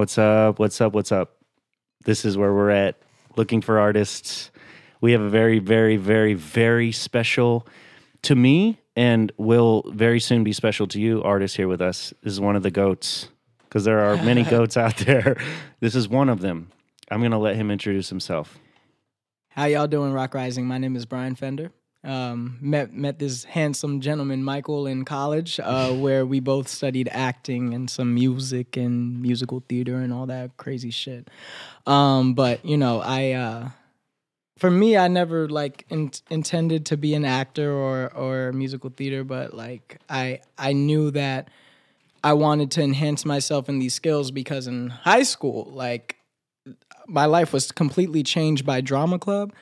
What's up? What's up? What's up? This is where we're at looking for artists. We have a very, very, very, very special to me and will very soon be special to you artist here with us. This is one of the goats because there are many goats out there. This is one of them. I'm going to let him introduce himself. How y'all doing, Rock Rising? My name is Brian Fender. Um, met met this handsome gentleman, Michael, in college, uh, where we both studied acting and some music and musical theater and all that crazy shit. Um, but you know, I uh, for me, I never like in- intended to be an actor or or musical theater, but like I I knew that I wanted to enhance myself in these skills because in high school, like my life was completely changed by drama club.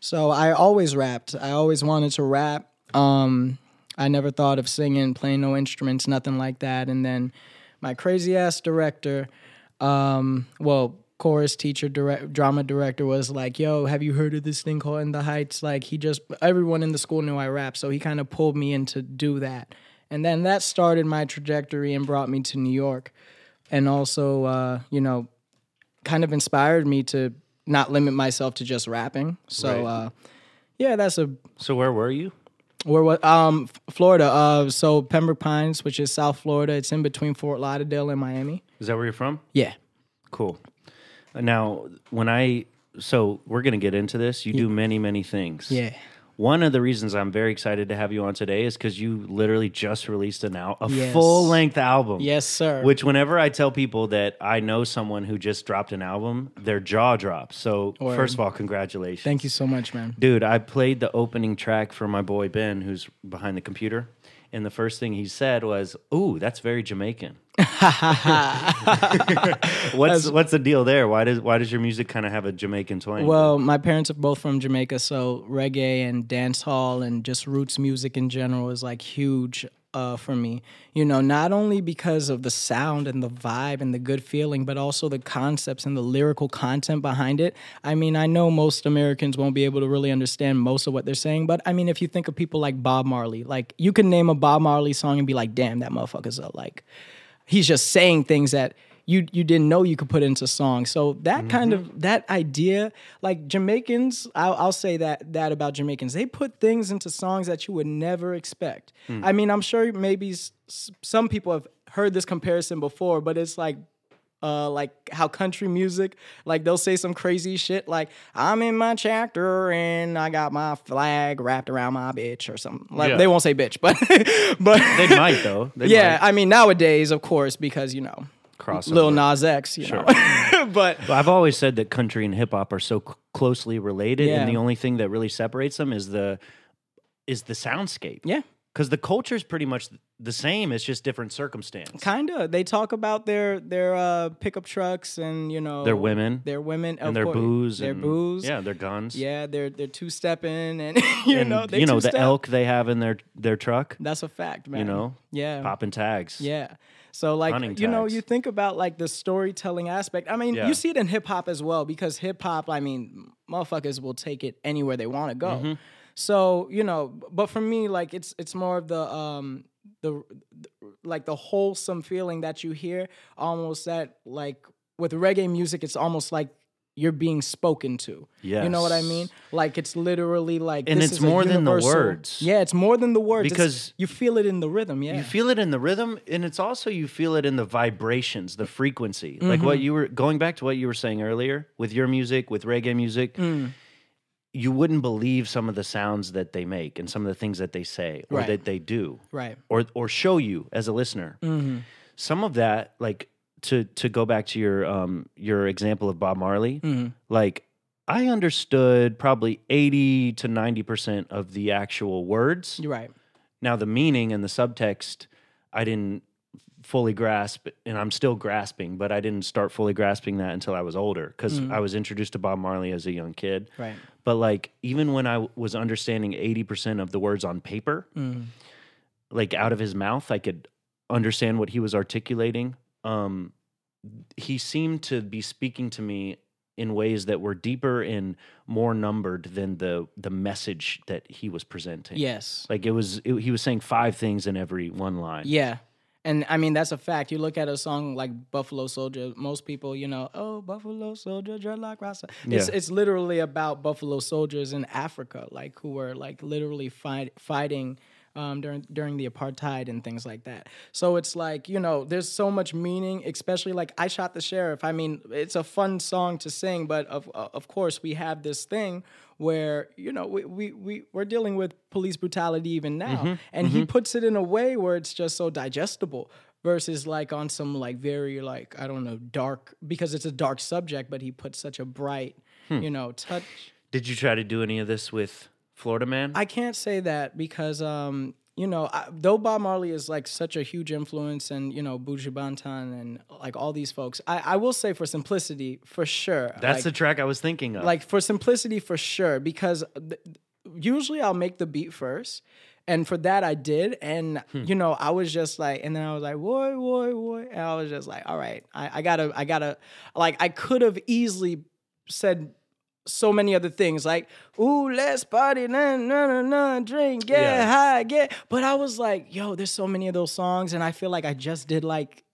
So I always rapped. I always wanted to rap. Um, I never thought of singing, playing no instruments, nothing like that. And then my crazy ass director, um, well, chorus teacher, direct, drama director was like, "Yo, have you heard of this thing called In the Heights?" Like he just everyone in the school knew I rap, so he kind of pulled me in to do that. And then that started my trajectory and brought me to New York, and also, uh, you know, kind of inspired me to not limit myself to just rapping. So, Right. uh, yeah, that's a So, where were you? where what um Florida. Uh, so Pembroke Pines, which is South Florida, it's in between Fort Lauderdale and Miami. Is that where you're from? Yeah, Cool. Now, when I so we're gonna get into this. You do many, many things. yeah. One of the reasons I'm very excited to have you on today is because you literally just released an al- a Yes. full length album. Yes, sir. Which, whenever I tell people that I know someone who just dropped an album, their jaw drops. So, Word. first of all, congratulations. Thank you so much, man. Dude, I played the opening track for my boy Ben, who's behind the computer. And the first thing he said was, Ooh, that's very Jamaican. what's what's the deal there? Why does why does your music kind of have a Jamaican twang? Well, my parents are both from Jamaica, so reggae and dance hall and just roots music in general is like huge uh, for me. You know, not only because of the sound and the vibe and the good feeling, but also the concepts and the lyrical content behind it. I mean, I know most Americans won't be able to really understand most of what they're saying, but I mean, if you think of people like Bob Marley, like you can name a Bob Marley song and be like, damn, that motherfucker's a like he's just saying things that you you didn't know you could put into song. So that mm-hmm. kind of that idea, like Jamaicans, I'll, I'll say that that about Jamaicans, they put things into songs that you would never expect. Mm. I mean, I'm sure maybe s- some people have heard this comparison before, but it's like. Uh, like how country music, like they'll say some crazy shit, like I'm in my tractor and I got my flag wrapped around my bitch or something. Like Yeah. they won't say bitch, but but they might though. They yeah, might. I mean nowadays, of course, because you know, Crossover. Lil Nas X, you know. but Well, I've always said that country and hip hop are so cl- closely related, Yeah. and the only thing that really separates them is the is the soundscape. yeah, because the culture is pretty much the same. It's just different circumstance. kinda. They talk about their their uh, pickup trucks and you know Their women their women, and of their course, booze, their and, booze. yeah, their guns, yeah, they're they're two stepping and you and know they you know the elk they have in their their truck, That's a fact, man. you know, yeah, popping tags. Yeah. So like Hunting you know, tags. you think about like the storytelling aspect. I mean, Yeah. you see it in hip hop as well because hip hop, I mean, motherfuckers will take it anywhere they want to go. Mm-hmm. So, you know, but for me like it's it's more of the um the, like the wholesome feeling that you hear almost that like with reggae music it's almost like you're being spoken to. Yeah, You know what I mean? Like it's literally like And this it's more than the words. Yeah, it's more than the words. It's- Because you feel it in the rhythm, yeah. You feel it in the rhythm, and it's also you feel it in the vibrations, the frequency. Like Mm-hmm. what you were going back to what you were saying earlier with your music, with reggae music. Mm. You wouldn't believe some of the sounds that they make and some of the things that they say or Right. that they do. right. or or show you as a listener. Mm-hmm. Some of that, like to to go back to your um your example of Bob Marley, Mhm. like I understood probably eighty to ninety percent of the actual words. You're right. Now the meaning and the subtext, I didn't fully grasp, and I'm still grasping, but I didn't start fully grasping that until I was older because I was introduced to Bob Marley as a young kid. Right. But like even when I was understanding 80% of the words on paper, like out of his mouth, I could understand what he was articulating. Um he seemed to be speaking to me in ways that were deeper and more numbered than the the message that he was presenting. Yes. Like it was it, he was saying five things in every one line. Yeah. And I mean that's a fact. You look at a song like Buffalo Soldier, most people, you know, oh Buffalo Soldier, dreadlock rasta. It's Yeah. it's literally about Buffalo soldiers in Africa, like who were like literally fight, fighting um, during during the apartheid and things like that. So it's like you know, there's so much meaning, especially like I shot the sheriff. I mean, it's a fun song to sing, but of of course we have this thing where you know we we, we we're dealing with police brutality even now, mm-hmm, and he mm-hmm. puts it in a way where it's just so digestible versus like on some like very like I don't know dark because it's a dark subject, but he puts such a bright hmm. you know touch. Did you try to do any of this with Florida Man? I can't say that because um you know I, though Bob Marley is like such a huge influence and you know Buju Banton and like all these folks, I, I will say for simplicity for sure. That's like, the track I was thinking of. like for simplicity for sure because th- usually I'll make the beat first. And for that I did, and Hmm. you know I was just like, and then I was like, boy, boy, boy, and I was just like, all right, I, I gotta, I gotta, like I could have easily said so many other things like, ooh, let's party, na na na na, drink, get Yeah. high, get. But I was like, yo, there's so many of those songs, and I feel like I just did like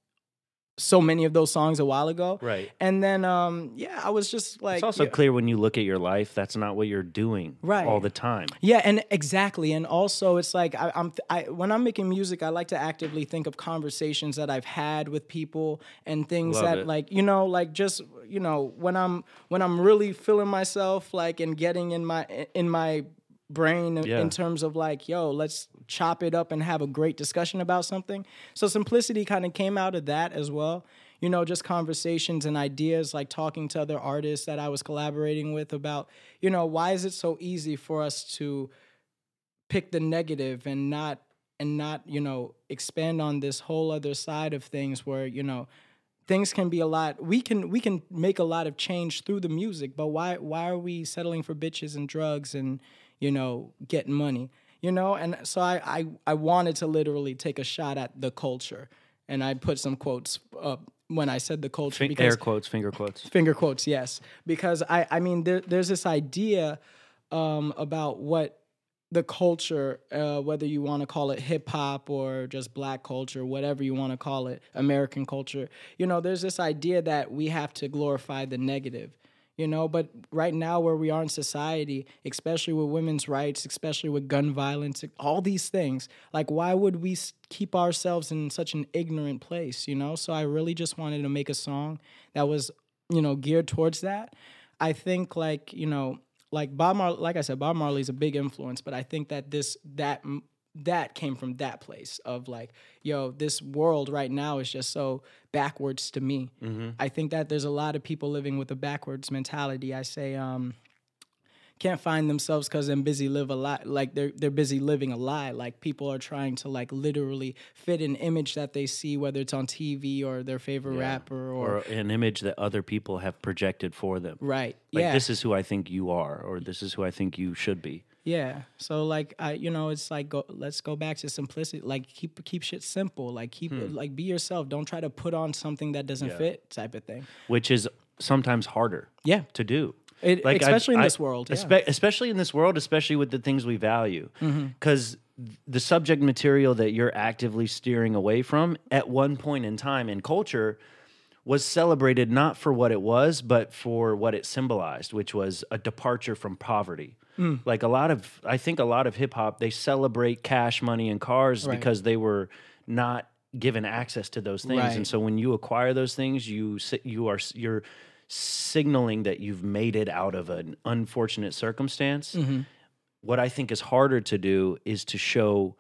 so many of those songs a while ago. Right. And then, um, yeah, I was just like, it's also yeah. clear when you look at your life, that's not what you're doing Right. all the time. Yeah, and exactly, and also it's like I, I'm I, when I'm making music, I like to actively think of conversations that I've had with people and things Love that it. like you know like just you know when I'm when I'm really feeling myself like and getting in my in my brain in, Yeah. in terms of like yo let's chop it up and have a great discussion about something so simplicity kind of came out of that as well you know just conversations and ideas like talking to other artists that i was collaborating with about you know why is it so easy for us to pick the negative and not and not you know expand on this whole other side of things where you know things can be a lot we can we can make a lot of change through the music but why why are we settling for bitches and drugs and you know getting money? You know and so i i, I wanted to literally take a shot at the culture. And i put some quotes up when i said the culture because air quotes, finger quotes. finger quotes yes. Because i i mean there, there's this idea um about what the culture uh whether you want to call it hip hop or just black culture whatever you want to call it american culture you know there's this idea that we have to glorify the negative you know? But right now where we are in society especially with women's rights especially with gun violence all these things like why would we keep ourselves in such an ignorant place you know? So i really just wanted to make a song that was you know geared towards that. I think like you know like bob Mar- like i said bob marley's a big influence but i think that this that that came from that place of like yo this world right now is just so backwards to me. I think that there's a lot of people living with a backwards mentality. I say um can't find themselves because they're busy live a lie like they're they're busy living a lie like people are trying to like literally fit an image that they see whether it's on tv or their favorite rapper or, Or an image that other people have projected for them. right Like yeah this is who I think you are, or this is who I think you should be. Yeah. So like I you know it's like go let's go back to simplicity. Like keep keep shit simple. Like keep hmm. like be yourself. Don't try to put on something that doesn't Yeah. fit type of thing. Which is sometimes harder Yeah. to do. It, I've- especially in I- this world. Yeah. espe- especially in this world, especially with the things we value, Mm-hmm. because the subject material that you're actively steering away from at one point in time in culture was celebrated not for what it was, but for what it symbolized, which was a departure from poverty. Mm. Like a lot of, I think a lot of hip hop, they celebrate cash, money, and cars Right. because they were not given access to those things, Right. and so when you acquire those things, you you are you're signaling that you've made it out of an unfortunate circumstance. Mm-hmm. What I think is harder to do is to show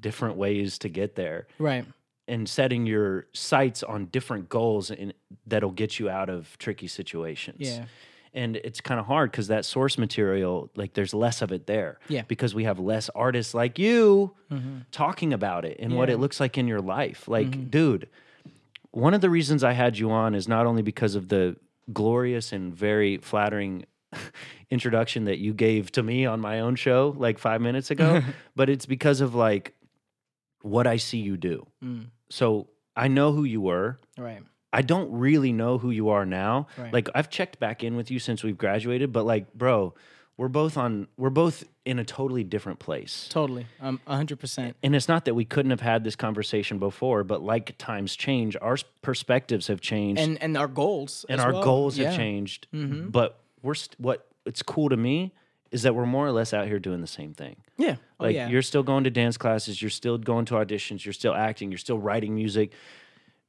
different ways to get there right. and setting your sights on different goals and that'll get you out of tricky situations. Yeah. And it's kind of hard because that source material, like there's less of it there. Yeah. Because we have less artists like you talking about it and what it looks like in your life. Like, dude, one of the reasons I had you on is not only because of the glorious and very flattering introduction that you gave to me on my own show like five minutes ago, but it's because of like what I see you do. Mm. So I know who you were. Right. I don't really know who you are now. Right. Like I've checked back in with you since we've graduated, but like, bro, we're both on we're both in a totally different place. Totally. Um, 100%. And it's not that we couldn't have had this conversation before, but like times change, our perspectives have changed And and our goals. and as our well. goals Yeah. Mm-hmm. have changed. But we're st- what it's cool to me is that we're more or less out here doing the same thing. Yeah. Oh, Like yeah. you're still going to dance classes, you're still going to auditions, you're still acting, you're still writing music.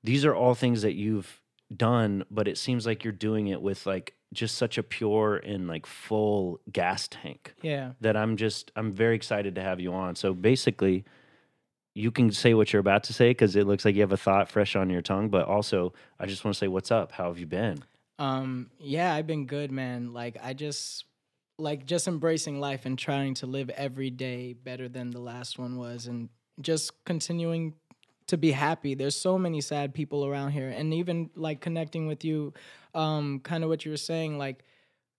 These are all things that you've done, but it seems like you're doing it with like just such a pure and like full gas tank yeah. that I'm just I'm very excited to have you on. So basically, you can say what you're about to say because it looks like you have a thought fresh on your tongue. But also, I just want to say, what's up? How have you been? Um, yeah, I've been good, man. Like I just like just embracing life and trying to live every day better than the last one was and just continuing to be happy. There's so many sad people around here and even like connecting with you um kind of what you were saying like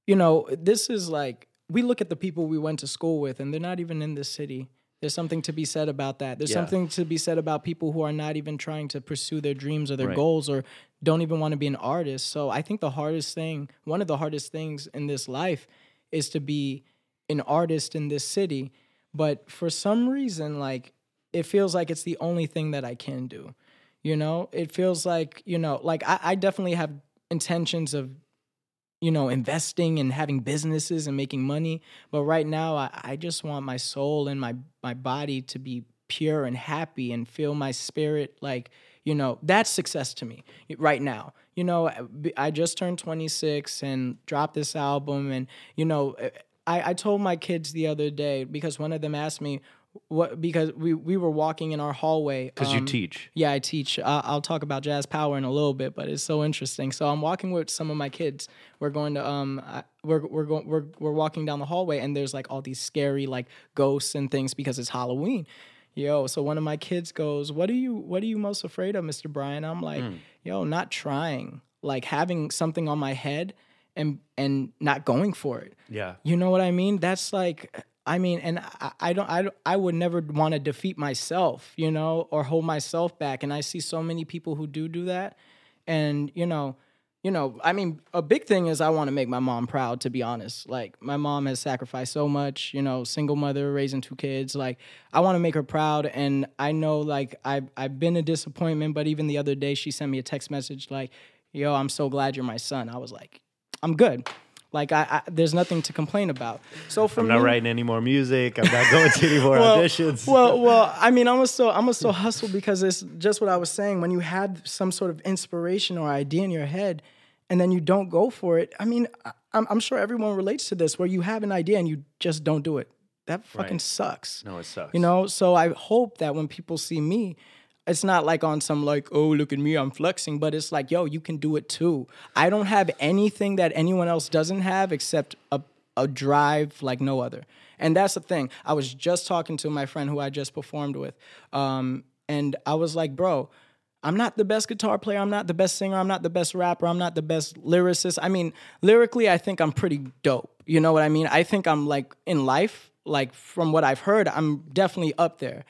you know, this is like we look at the people we went to school with and they're not even in this city. There's something to be said about that. There's Yeah. something to be said about people who are not even trying to pursue their dreams or their Right. goals or don't even want to be an artist. So I think the hardest thing, one of the hardest things in this life is to be an artist in this city. But for some reason, like it feels like it's the only thing that I can do. You know, it feels like, you know, like I, I definitely have intentions of you know, investing and having businesses and making money. But right now, I, I just want my soul and my my body to be pure and happy and feel my spirit like you know that's success to me right now you know i just turned 26 and dropped this album and you know eh, i, I told my kids the other day because one of them asked me what because we, we were walking in our hallway Because you um, teach. yeah, I teach. I- I'll talk about jazz power in a little bit, but it's so interesting. So I'm walking with some of my kids. We're going to um, I- we're we're going we're we're walking down the hallway, and there's like all these scary like ghosts and things because it's Halloween. Yo, so one of my kids goes, "What are you What are you most afraid of, Mr. Brian?" I'm like, "Yo, not trying, like having something on my head and and not going for it." Yeah. You know what I mean? That's like I mean, and I, I don't I I would never want to defeat myself, you know, or hold myself back. And I see so many people who do do that, and you know, you know, I mean, a big thing is I want to make my mom proud. To be honest, like my mom has sacrificed so much, you know, single mother raising two kids. Like I want to make her proud, and I know like I've I've been a disappointment, but even the other day she sent me a text message like, "Yo, I'm so glad you're my son." I was like, I'm good. Like I, I there's nothing to complain about. So for I'm me, not writing any more music. I'm not going to any more auditions. well, well, I mean, I'm gonna still, I'm gonna still hustle because it's just what I was saying. When you had some sort of inspiration or idea in your head, and then you don't go for it. I mean, I- I'm, I'm sure everyone relates to this, where you have an idea and you just don't do it. That fucking Right. sucks. no, it sucks. You know, so I hope that when people see me, it's not like on some like, oh, look at me, I'm flexing, but it's like, yo, you can do it too. I don't have anything that anyone else doesn't have except a, a drive like no other. And that's the thing. I was just talking to my friend who I just performed with. Um, and I was like, bro, I'm not the best guitar player. I'm not the best singer. I'm not the best rapper. I'm not the best lyricist. I mean, lyrically, I think I'm pretty dope. You know what I mean? I think I'm like in life, like from what I've heard, I'm definitely up there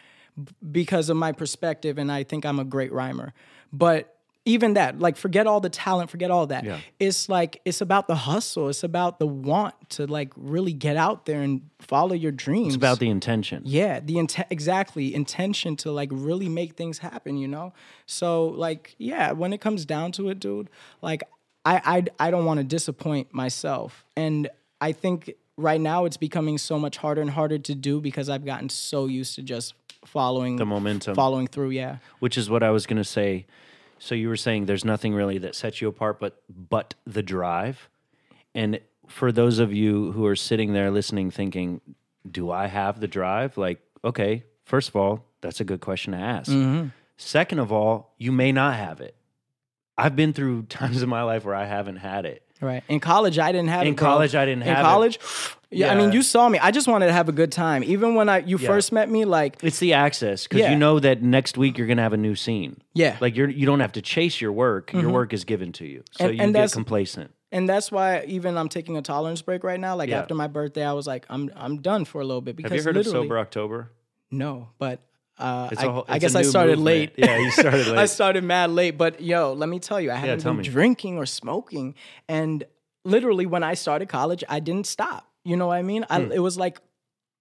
because of my perspective. And I think I'm a great rhymer. But even that, like, forget all the talent, forget all that. Yeah. It's like, it's about the hustle. It's about the want to like really get out there and follow your dreams. it's about the intention. Yeah, the intent exactly intention to like really make things happen, you know. So like, yeah, when it comes down to it, dude, like I I I don't want to disappoint myself, and I think right now it's becoming so much harder and harder to do because I've gotten so used to just following The momentum. following through. Yeah, which is what I was going to say. So you were saying there's nothing really that sets you apart, but but the drive. And for those of you who are sitting there listening, thinking, "Do I have the drive?" Like, okay, first of all, that's a good question to ask. Mm-hmm. Second of all, you may not have it. I've been through times in my life where I haven't had it. Right. In college, I didn't have In it. college, I didn't have In it. college, yeah, I mean, you saw me. I just wanted to have a good time. Even when I you first met me, like It's the access because Yeah. you know that next week you're gonna have a new scene. Yeah. like you're you don't have to chase your work. Your mm-hmm. work is given to you, so And- you and get complacent. And that's why even I'm taking a tolerance break right now. Like Yeah. after my birthday, I was like, I'm I'm done for a little bit because Have you heard of Sober October? No, but uh, I, whole- I guess I started movement. late. Yeah, you started late. I started mad late, but yo, let me tell you, I haven't tell been me. drinking or smoking, and literally when I started college, I didn't stop. You know what I mean? I, it was like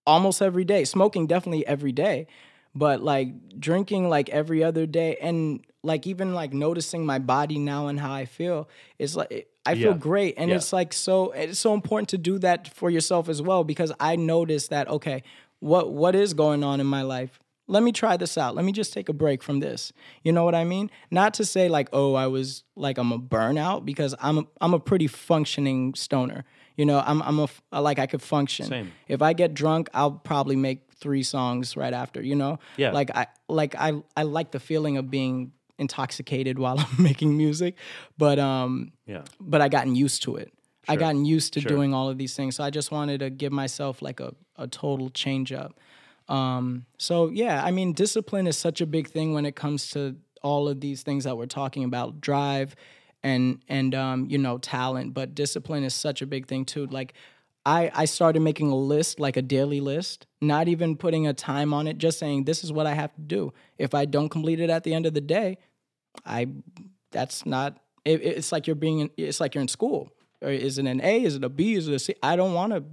almost every day. Smoking definitely every day, but like drinking like every other day, and like even like noticing my body now and how I feel. It's like I feel Yeah. great, and Yeah. it's like so. It's so important to do that for yourself as well because I noticed that okay, what what is going on in my life? Let me try this out. Let me just take a break from this. You know what I mean? Not to say like, oh, I was like I'm a burnout because I'm a, I'm a pretty functioning stoner. You know, I'm I'm a like I could function. Same. If I get drunk, I'll probably make three songs right after. You know, Yeah. Like I like I I like the feeling of being intoxicated while I'm making music, but um, Yeah. but I gotten used to it. Sure. I gotten used to Sure. doing all of these things. So I just wanted to give myself like a, a total change up. Um, so yeah, I mean, discipline is such a big thing when it comes to all of these things that we're talking about, drive and and um, you know, talent, but discipline is such a big thing too. Like I, I started making a list, like a daily list, not even putting a time on it, just saying this is what I have to do. If I don't complete it at the end of the day, I that's not it, it's like you're being in, it's like you're in school or is it an a is it a b is it a c i don't want to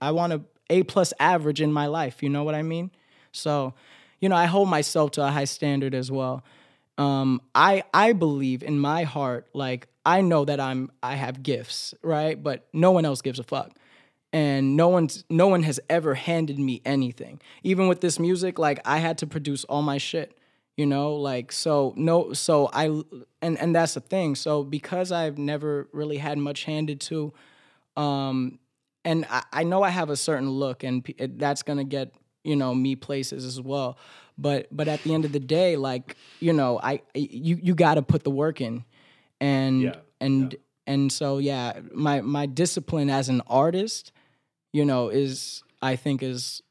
i want a a plus average in my life you know what i mean? So you know i hold myself to a high standard as well. Um i i believe in my heart like i know that i'm i have gifts right? But no one else gives a fuck. And no one's no one has ever handed me anything. Even with this music like i had to produce all my shit you know? Like so no so i and and that's the thing. So because i've never really had much handed to um and i, I know i have a certain look and p- it, that's gonna get you know me places as well but but at the end of the day like you know i you you got to put the work in and Yeah, and and so yeah my my discipline as an artist you know is i think is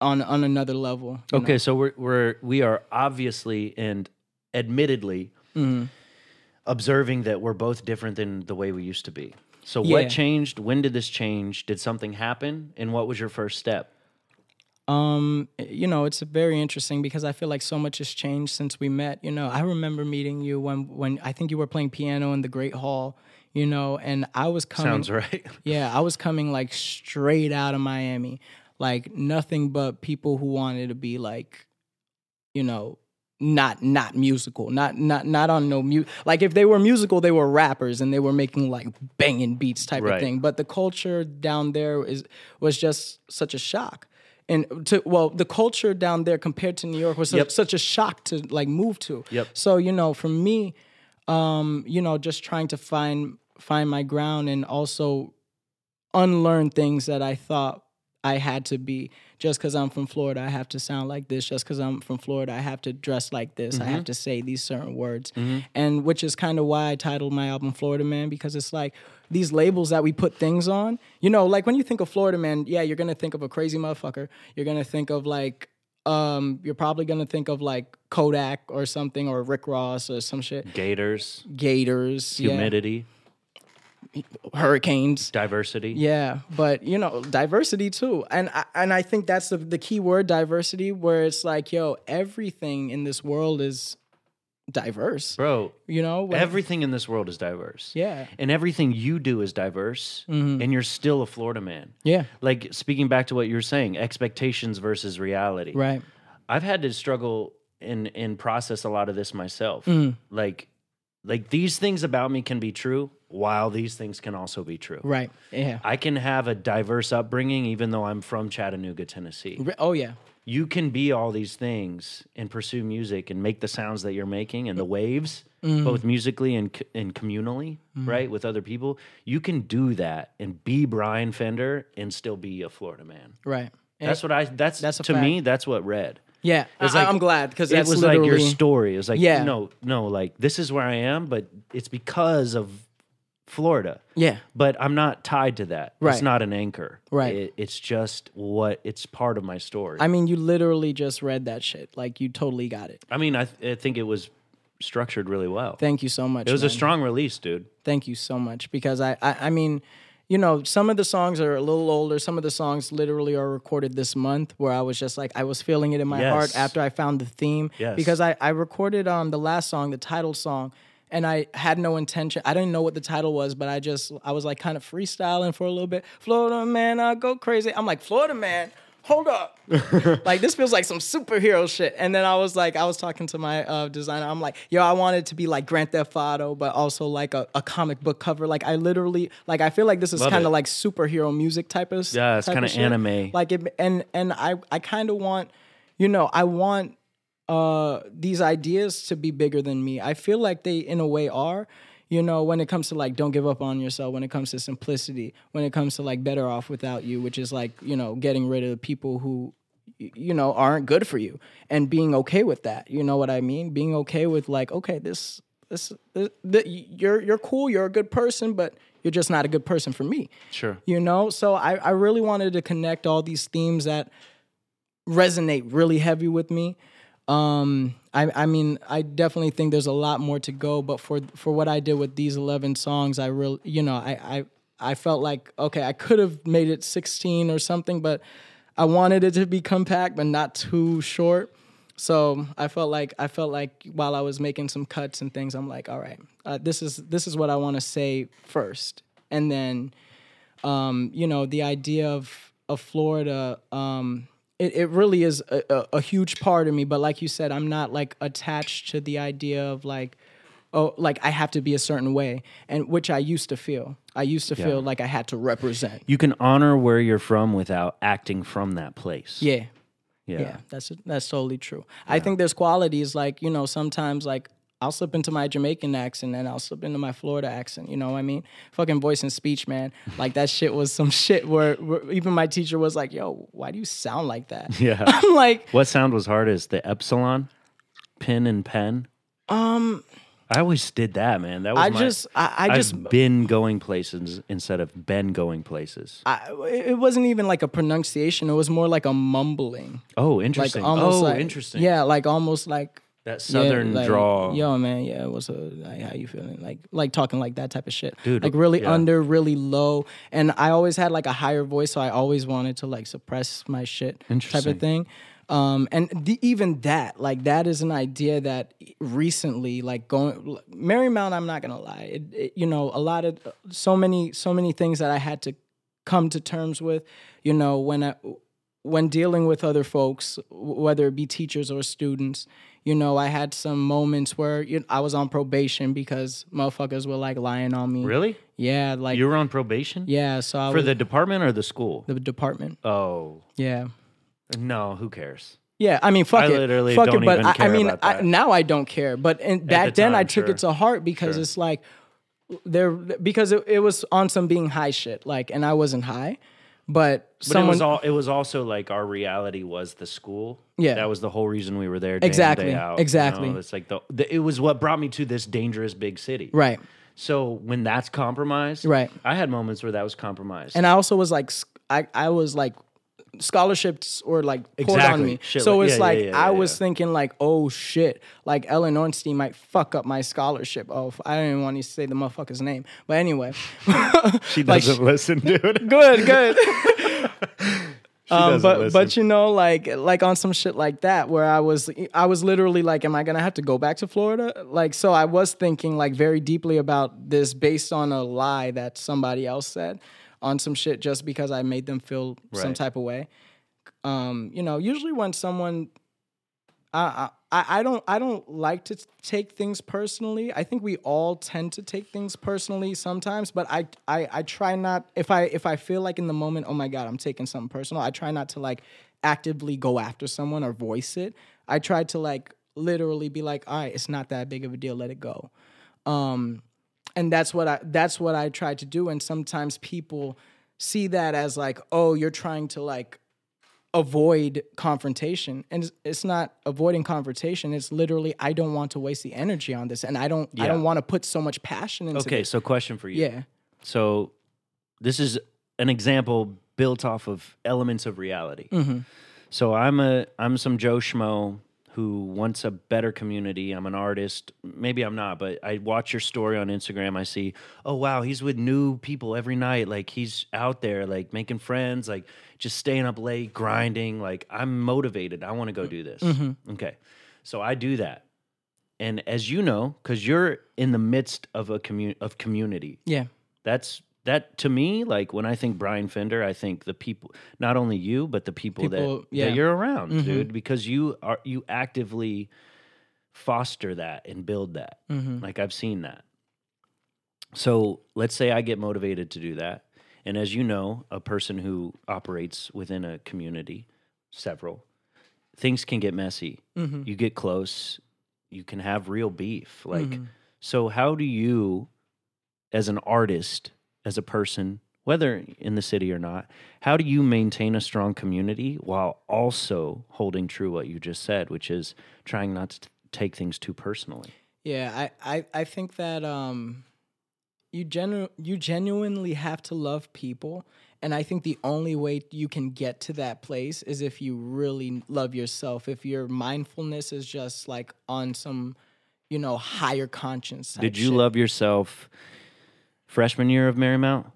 on on another level you Okay, so we're we're we are obviously and admittedly know? Mhm. observing that we're both different than the way we used to be. So Yeah. what changed? When did this change? Did something happen? And what was your first step? Um, you know, it's very interesting because I feel like so much has changed since we met. You know, I remember meeting you when when I think you were playing piano in the Great Hall. You know, and I was coming. Sounds right. Yeah, I was coming like straight out of Miami, like nothing but people who wanted to be like, you know, not not musical, not not not on no mute. Like if they were musical, they were rappers and they were making like banging beats type Right. of thing. But the culture down there is was just such a shock. And to well, the culture down there compared to New York was Yep. such, such a shock to like move to. Yep. So you know, for me, um, you know, just trying to find find my ground and also unlearn things that I thought I had to be. Just because I'm from Florida, I have to sound like this. Just because I'm from Florida, I have to dress like this. I have to say these certain words. And which is kind of why I titled my album Florida Man because it's like these labels that we put things on. You know, like when you think of Florida Man, yeah, you're gonna think of a crazy motherfucker. You're gonna think of like um, you're probably gonna think of like Kodak or something or Rick Ross or some shit. Gators, Gators, yeah. Hurricanes. diversity. Yeah, but you know, diversity too, and I, and I think that's the the key word, diversity, where it's like, yo, everything in this world is diverse. Bro, You know, when- everything in this world is diverse. Yeah, And everything you do is diverse. And you're still a Florida man. yeah, Like speaking back to what you were saying, expectations versus reality. right, I've had to struggle and and process a lot of this myself. Mm. Like like these things about me can be true while these things can also be true. right, yeah. I can have a diverse upbringing even though I'm from Chattanooga, Tennessee. Oh yeah, You can be all these things and pursue music and make the sounds that you're making and the waves, Mm-hmm. both musically and and communally, right, with other people. You can do that and be Brian Fender and still be a Florida man. right. That's what I. That's, That's to me. That's what read. Yeah, It's I, like- I'm glad because It was literally like your story. It was like, Yeah. no, no, like this is where I am, but it's because of Florida. yeah, But I'm not tied to that. It's not an anchor. Right. It, it's just what. It's part of my story. I mean, you literally just read that shit. Like you totally got it. I mean, I, th- I think it was structured really well. Thank you so much. it was a strong release, dude. Thank you so much because I, I I mean, you know, some of the songs are a little older. Some of the songs literally are recorded this month where I was just like I was feeling it in my heart after I found the theme Yes. because I I recorded um the last song, the title song, and I had no intention. I didn't know what the title was, but I just I was like kind of freestyling for a little bit. Florida man, I go crazy. I'm like Florida man. Hold up, like this feels like some superhero shit. And then I was like, I was talking to my uh, designer. I'm like, yo, I wanted to be like Grand Theft Auto, but also like a, a comic book cover. Like I literally, like I feel like this is kind of like superhero music type of. Stuff. Yeah, it's kinda anime. Like it, and and I I kind of want, you know, I want uh these ideas to be bigger than me. I feel like they in a way are. You know, when it comes to like don't give up on yourself, when it comes to simplicity, when it comes to like better off without you, which is like, you know, getting rid of the people who you know aren't good for you and being okay with that. You know what I mean? Being okay with like, okay, this this, this, th- you're you're cool, you're a good person, but you're just not a good person for me Sure. you know so I, I really wanted to connect all these themes that resonate really heavy with me um I, I mean i definitely think there's a lot more to go but for for what i did with these 11 songs i really you know i i, I felt like okay i could have made it 16 or something but i wanted it to be compact but not too short. So I felt like I felt like while I was making some cuts and things, I'm like, all right, uh, this is this is what I want to say first, and then, um, you know, the idea of of Florida, um, it it really is a, a, a huge part of me. But like you said, I'm not like attached to the idea of like, oh, like I have to be a certain way, and which I used to feel. I used to feel like I had to represent. You can honor where you're from without acting from that place. Yeah. Yeah. Yeah, that's that's totally true. I think there's qualities like you know sometimes like I'll slip into my Jamaican accent and I'll slip into my Florida accent. You know what I mean? Fucking voice and speech, man. Like that shit was some shit where, where even my teacher was like, "Yo, why do you sound like that?" Yeah. I'm like, What sound was hardest? The epsilon, pin and pen. um, I always did that, man. That was I my, just, I, I I've just, been going places instead of been going places. I, it wasn't even like a pronunciation. It was more like a mumbling, Oh, like interesting. almost oh, like, interesting. Yeah, like almost like That southern Yeah, like, draw. Yo, man, yeah, what's up? Like, how you feeling? Like, like talking like that type of shit. Dude, like really yeah. under, really low. And I always had like a higher voice, so I always wanted to like suppress my shit type of thing. Um, and the, even that, like, that is an idea that recently, like, going Marymount. I'm not gonna lie, it, it, you know, a lot of so many, so many things that I had to come to terms with. You know, when I when dealing with other folks, whether it be teachers or students, you know, I had some moments where you I was on probation because motherfuckers were like lying on me. Really? Yeah, like You were on probation? yeah. So I For was the department or the school? the department. Oh. Yeah. No, who cares? Yeah, I mean, fuck I it, literally fuck don't it. But I, I mean, I, now I don't care. But in, back the then, I took sure. it to heart because Sure. it's like there because it, it was on some being high shit. Like, and I wasn't high, but, But someone it was all it was also like our reality was the school. Yeah. That was the whole reason we were there day Exactly, in, day out. you exactly. know? It's like the, the it was what brought me to this dangerous big city. right. So when that's compromised, Right. I had moments where that was compromised. And I also was like, I I was like, scholarships or like poured on me. Shit so like- it's yeah, like yeah, yeah, I was thinking like, oh shit, like Ellen Ornstein might fuck up my scholarship. Oh, I don't even want to say the motherfucker's name, but anyway, she doesn't listen, dude. good, good. Um, but listen. but you know like like on some shit like that where I was I was literally like am I gonna have to go back to Florida like so I was thinking like very deeply about this based on a lie that somebody else said on some shit just because I made them feel some type of way um you know usually when someone I, I I don't I don't like to take things personally. I think we all tend to take things personally sometimes, but I, I I try not if I if I feel like in the moment, oh my god, I'm taking something personal. I try not to like actively go after someone or voice it. I try to like literally be like, all right, it's not that big of a deal. Let it go. Um, and that's what I that's what I try to do. And sometimes people see that as like, oh, you're trying to like avoid confrontation and it's- it's not avoiding confrontation it's literally i don't want to waste the energy on this and i don't i don't want to put so much passion into Okay, this. so question for you. yeah So this is an example built off of elements of reality. Mhm. So I'm a I'm some Joe Schmo who wants a better community. I'm an artist. Maybe I'm not, but I watch your story on Instagram. I see, oh wow, he's with new people every night. Like he's out there, like making friends, like just staying up late, grinding. Like I'm motivated. I want to go do this. Mm-hmm. Okay, so I do that. and as you know, because you're in the midst of a commun of community, Yeah. that's that to me. Like when I think Brian Fender, I think the people, not only you, but the people, People- that yeah. that you're around, Mhm. dude, because you are you actively foster that and build that. hmm Like I've seen that. So let's say I get motivated to do that. And as you know, a person who operates within a community, several, things can get messy. hmm You get close, you can have real beef. Like, Mhm. so how do you, as an artist, as a person, whether in the city or not, how do you maintain a strong community while also holding true what you just said, which is trying not to t- take things too personally? Yeah, I, I, I think that um, you genu- you genuinely have to love people, and I think the only way you can get to that place is if you really love yourself. If your mindfulness is just like on some, you know, higher conscience. Did you shit. love yourself freshman year of Marymount?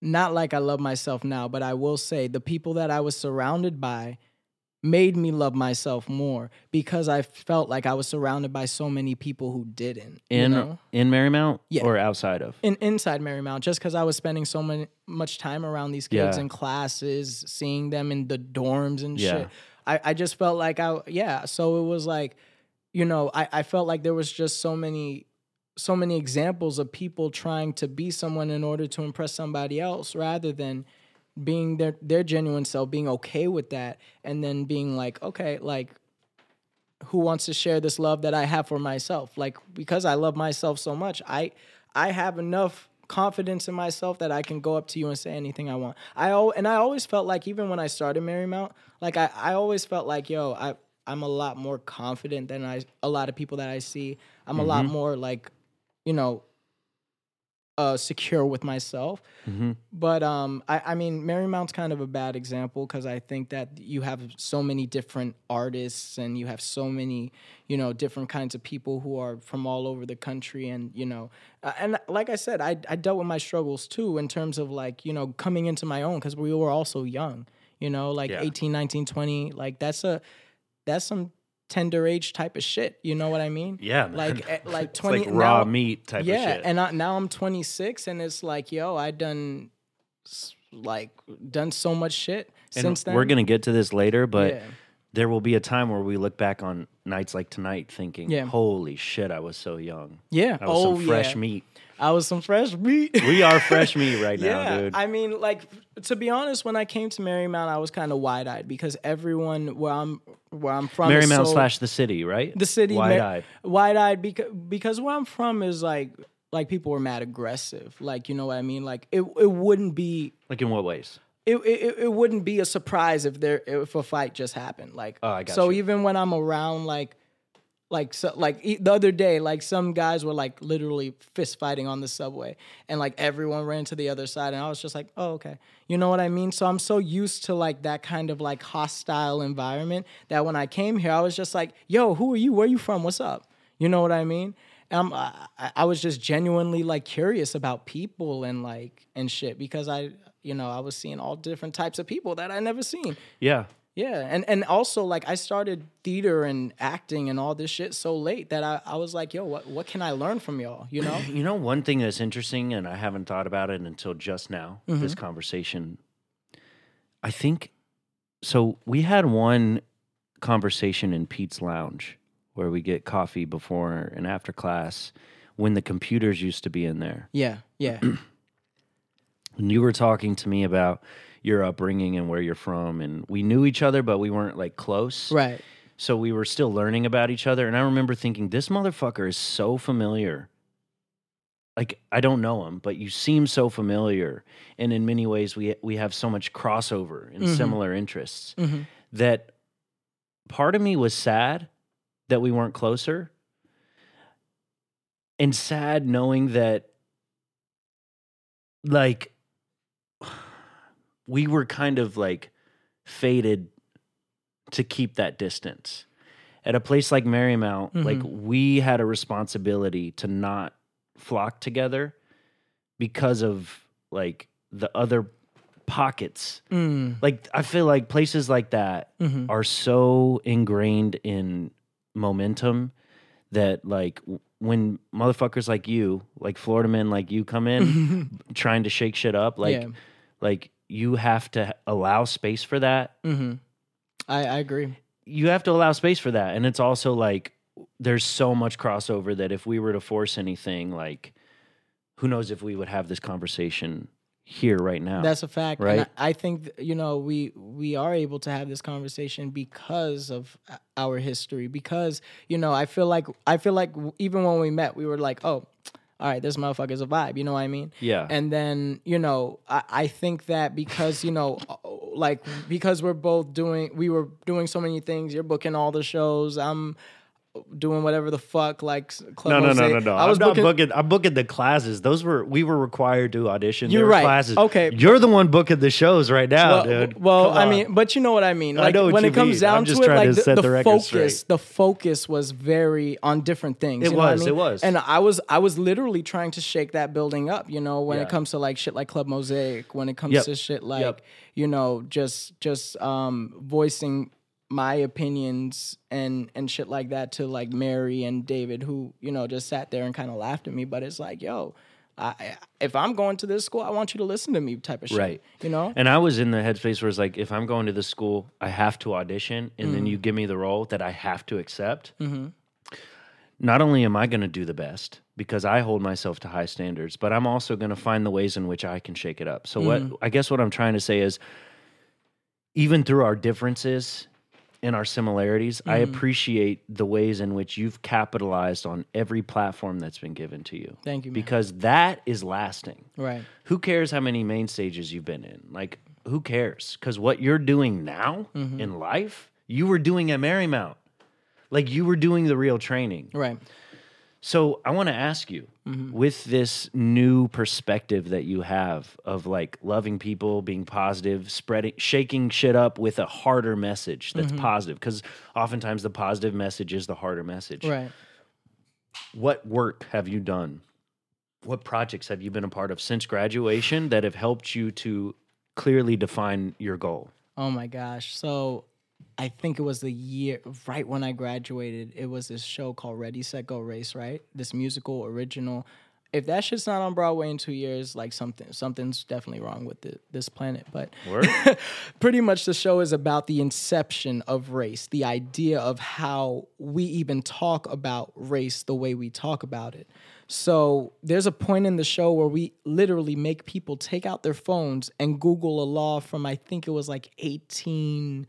Not like I love myself now, but I will say the people that I was surrounded by made me love myself more because I felt like I was surrounded by so many people who didn't. you In know? in Marymount Yeah. or outside of? in inside Marymount just because I was spending so many, much time around these kids Yeah. in classes, seeing them in the dorms and Yeah. shit. I, I just felt like I yeah. So it was like, you know, I, I felt like there was just so many so many examples of people trying to be someone in order to impress somebody else rather than being their their genuine self, being okay with that, and then being like, okay, like who wants to share this love that I have for myself? Like because I love myself so much, I I have enough confidence in myself that I can go up to you and say anything I want. I and I always felt like even when I started Marymount, like I, I always felt like yo, I I'm a lot more confident than I a lot of people that I see. I'm a lot mm-hmm. more like, you know, uh secure with myself. Mm-hmm. But um, I, I mean, Marymount's kind of a bad example because I think that you have so many different artists and you have so many, you know, different kinds of people who are from all over the country. And, you know, uh, and like I said, I, I dealt with my struggles too in terms of like, you know, coming into my own because we were also young, you know, like Yeah. 18, 19, 20. Like that's a, that's some tender age type of shit. You know what I mean? Yeah, man. Like, eh, like It's 20 like raw now- meat type yeah, of shit. and I, now I'm 26, and it's like, yo, I done like done so much shit And since then. we're gonna get to this later, but Yeah. there will be a time where we look back on nights like tonight, thinking, Yeah. "Holy shit, I was so young. yeah, I was oh some fresh yeah, meat. I was some fresh meat. We are fresh meat right yeah, now, dude. I mean, like to be honest, when I came to Marymount, I was kind of wide eyed because everyone where I'm where I'm from, Marymount so- slash the city, right? the city wide eyed. wide eyed because because where I'm from is like like people were mad aggressive, like you know what I mean. Like it it wouldn't be Like in what ways? it, it it wouldn't be a surprise if there if a fight just happened. Like Oh, I got so you. even when I'm around like like so like the other day like some guys were like literally fist fighting on the subway and like everyone ran to the other side and I was just like oh okay. You know what I mean? So I'm so used to like that kind of like hostile environment that when I came here I was just like yo who are you? Where are you from? What's up? You know what I mean? Um, I, I- I was just genuinely like curious about people and like and shit because I, you know, I was seeing all different types of people that I never seen. Yeah. Yeah, and and also like I started theater and acting and all this shit so late that I, I was like, yo, what what can I learn from y'all? You know? You know, one thing that's interesting, and I haven't thought about it until just now, Mm-hmm. this conversation. I think so. We had one conversation in Pete's Lounge where we get coffee before and after class when the computers used to be in there. yeah, yeah, And you were talking to me about your upbringing and where you're from, and we knew each other, but we weren't like close. right. So we were still learning about each other. And I remember thinking, this motherfucker is so familiar. Like, I don't know him, but you seem so familiar. And in many ways, we, we have so much crossover and Mhm. similar interests Mhm. that part of me was sad that we weren't closer. And sad knowing that, like, we were kind of like fated to keep that distance. At a place like Marymount, like we had a responsibility to not flock together because of like the other pockets. Mm, Like I feel like places like that mhm. are so ingrained in momentum that like when motherfuckers like you, like Florida men like you come in trying to shake shit up, like Yeah. like you have to allow space for that. Mm-hmm. I, I agree. You have to allow space for that. And it's also like there's so much crossover that if we were to force anything, like who knows if we would have this conversation here right now. That's a fact. Right. And I, I think you know we we are able to have this conversation because of our history. Because you know I feel like I feel like even when we met, we were like, oh, all right, this motherfucker's a vibe. You know what I mean? yeah. And then you know I, I think that because you know uh, like because we're both doing we were doing so many things. You're booking all the shows. I'm doing whatever the fuck like Club no, no, no, no, no. I was I'm not booking, booking. I'm booking the classes. Those were we were required to audition. You're right. Classes. Okay. You're the one booking the shows right now, well, dude. Well, Come I on. mean, but you know what I mean. I know when it comes mean. Down to it, like to the, the the focus, straight. the focus was very on different things. It you know what I was, mean? it was. and I was, I was literally trying to shake that building up. You know, when Yeah. it comes to like shit like Club Mosaic, when it comes Yep. to shit like Yep. you know, just just um voicing my opinions and and shit like that to like Mary and David who you know just sat there and kind of laughed at me but it's like yo I, if I'm going to this school I want you to listen to me type of shit Right. you know And I was in the headspace where it's like, if I'm going to this school, I have to audition, and Mm-hmm. then you give me the role that I have to accept. Not only am I going to do the best because I hold myself to high standards, but I'm also going to find the ways in which I can shake it up. So Mm-hmm. what I guess what I'm trying to say is, even through our differences and our similarities, I Mm-hmm. appreciate the ways in which you've capitalized on every platform that's been given to you. Thank you, man. Because that is lasting right who cares how many main stages you've been in? Like, who cares? Because what you're doing now Mm-hmm. in life, you were doing at Marymount. Like, you were doing the real training. right So, I want to ask you Mm-hmm. with this new perspective that you have of like loving people, being positive, spreading, shaking shit up with a harder message that's Mm-hmm. positive. Because oftentimes the positive message is the harder message. right What work have you done? What projects have you been a part of since graduation that have helped you to clearly define your goal? Oh my gosh. So I think it was the year right when I graduated. It was this show called Ready Set Go Race, right? This musical original. If that shit's not on Broadway in two years, like something something's definitely wrong with the, this planet. But pretty much the show is about the inception of race, the idea of how we even talk about race the way we talk about it. So there's a point in the show where we literally make people take out their phones and Google a law from I think it was like 18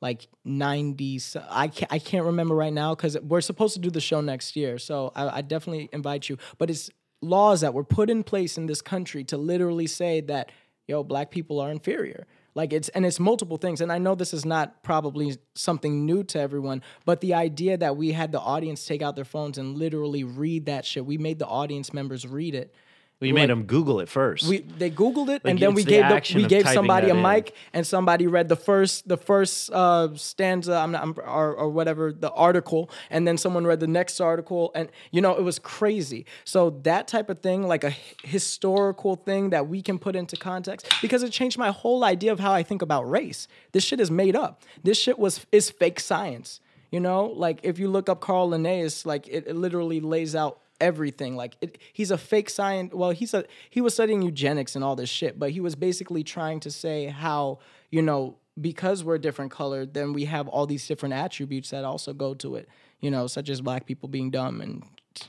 like 90 I can't, I can't remember right now because we're supposed to do the show next year so I, I definitely invite you. But it's laws that were put in place in this country to literally say that yo black people are inferior. Like it's and it's multiple things and i know this is not probably something new to everyone but the idea that we had the audience take out their phones and literally read that shit we made the audience members read it You made them Google it first. we they Googled it, and then we the gave the, we gave somebody a that in. mic, and somebody read the first the first uh, stanza, I'm not, I'm, or, or whatever the article, and then someone read the next article, and you know it was crazy. So that type of thing, like a historical thing that we can put into context, because it changed my whole idea of how I think about race. This shit is made up. This shit was is fake science. You know, like if you look up Carl Linnaeus, like it, it literally lays out everything. Like it, he's a fake science. Well, he's a he was studying eugenics and all this shit, but he was basically trying to say how you know because we're different colored, then we have all these different attributes that also go to it. You know, such as black people being dumb and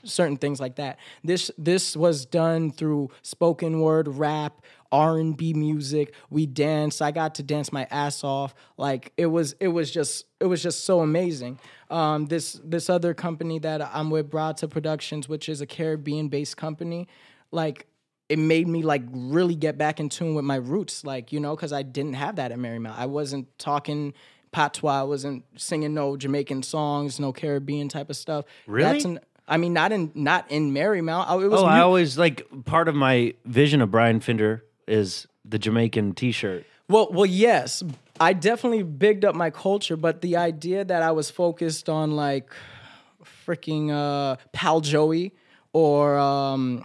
certain things like that. This this was done through spoken word, rap, R and B music. We danced. I got to dance my ass off. Like it was it was just it was just so amazing. Um, this this other company that I'm with, Brata Productions, which is a Caribbean based company, like it made me like really get back in tune with my roots, like you know, because I didn't have that at Marymount. I wasn't talking patois. I wasn't singing no Jamaican songs, no Caribbean type of stuff. Really? That's an, I mean, not in not in Marymount. It was oh, mu- I always like part of my vision of Brian Finder is the Jamaican T-shirt. Well, well, yes, I definitely bigged up my culture, but the idea that I was focused on like freaking uh, Pal Joey or um,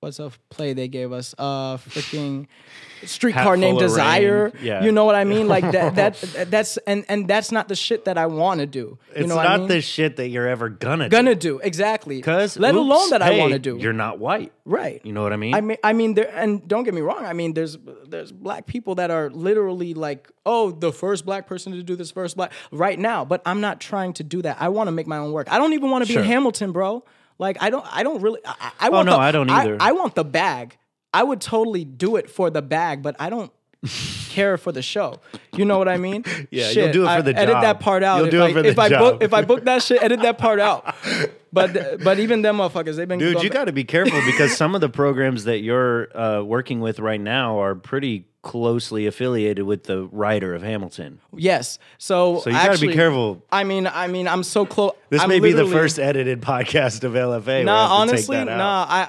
what's a play they gave us? Uh, freaking streetcar named Desire. Yeah. You know what I mean? Like that. That that's and and that's not the shit that I want to do. You It's know not what I mean? the shit that you're ever gonna gonna do exactly. because let alone that I want to do. You're not white. right. You know what I mean? I mean, I mean, there, and don't get me wrong. I mean, there's there's black people that are literally like, oh, the first black person to do this, first black right now. But I'm not trying to do that. I want to make my own work. I don't even want to be Sure. in Hamilton, bro. Like, I don't, I don't really. I, I I want no, the, I don't either. I, want the bag. I would totally do it for the bag, but I don't care for the show. You know what I mean? Yeah, you'll do it for I- the Edit that part out. You'll if do I, it for the if I book if I book that shit, edit that part out. But but even them motherfuckers, they've been Dude, you got to be careful because some of the programs that you're uh, working with right now are pretty closely affiliated with the writer of Hamilton. Yes. So So you got to be careful. I mean, I mean, I'm so close. This may be the first edited podcast of LFA. where I Nah, have to take honestly, that out. nah. I,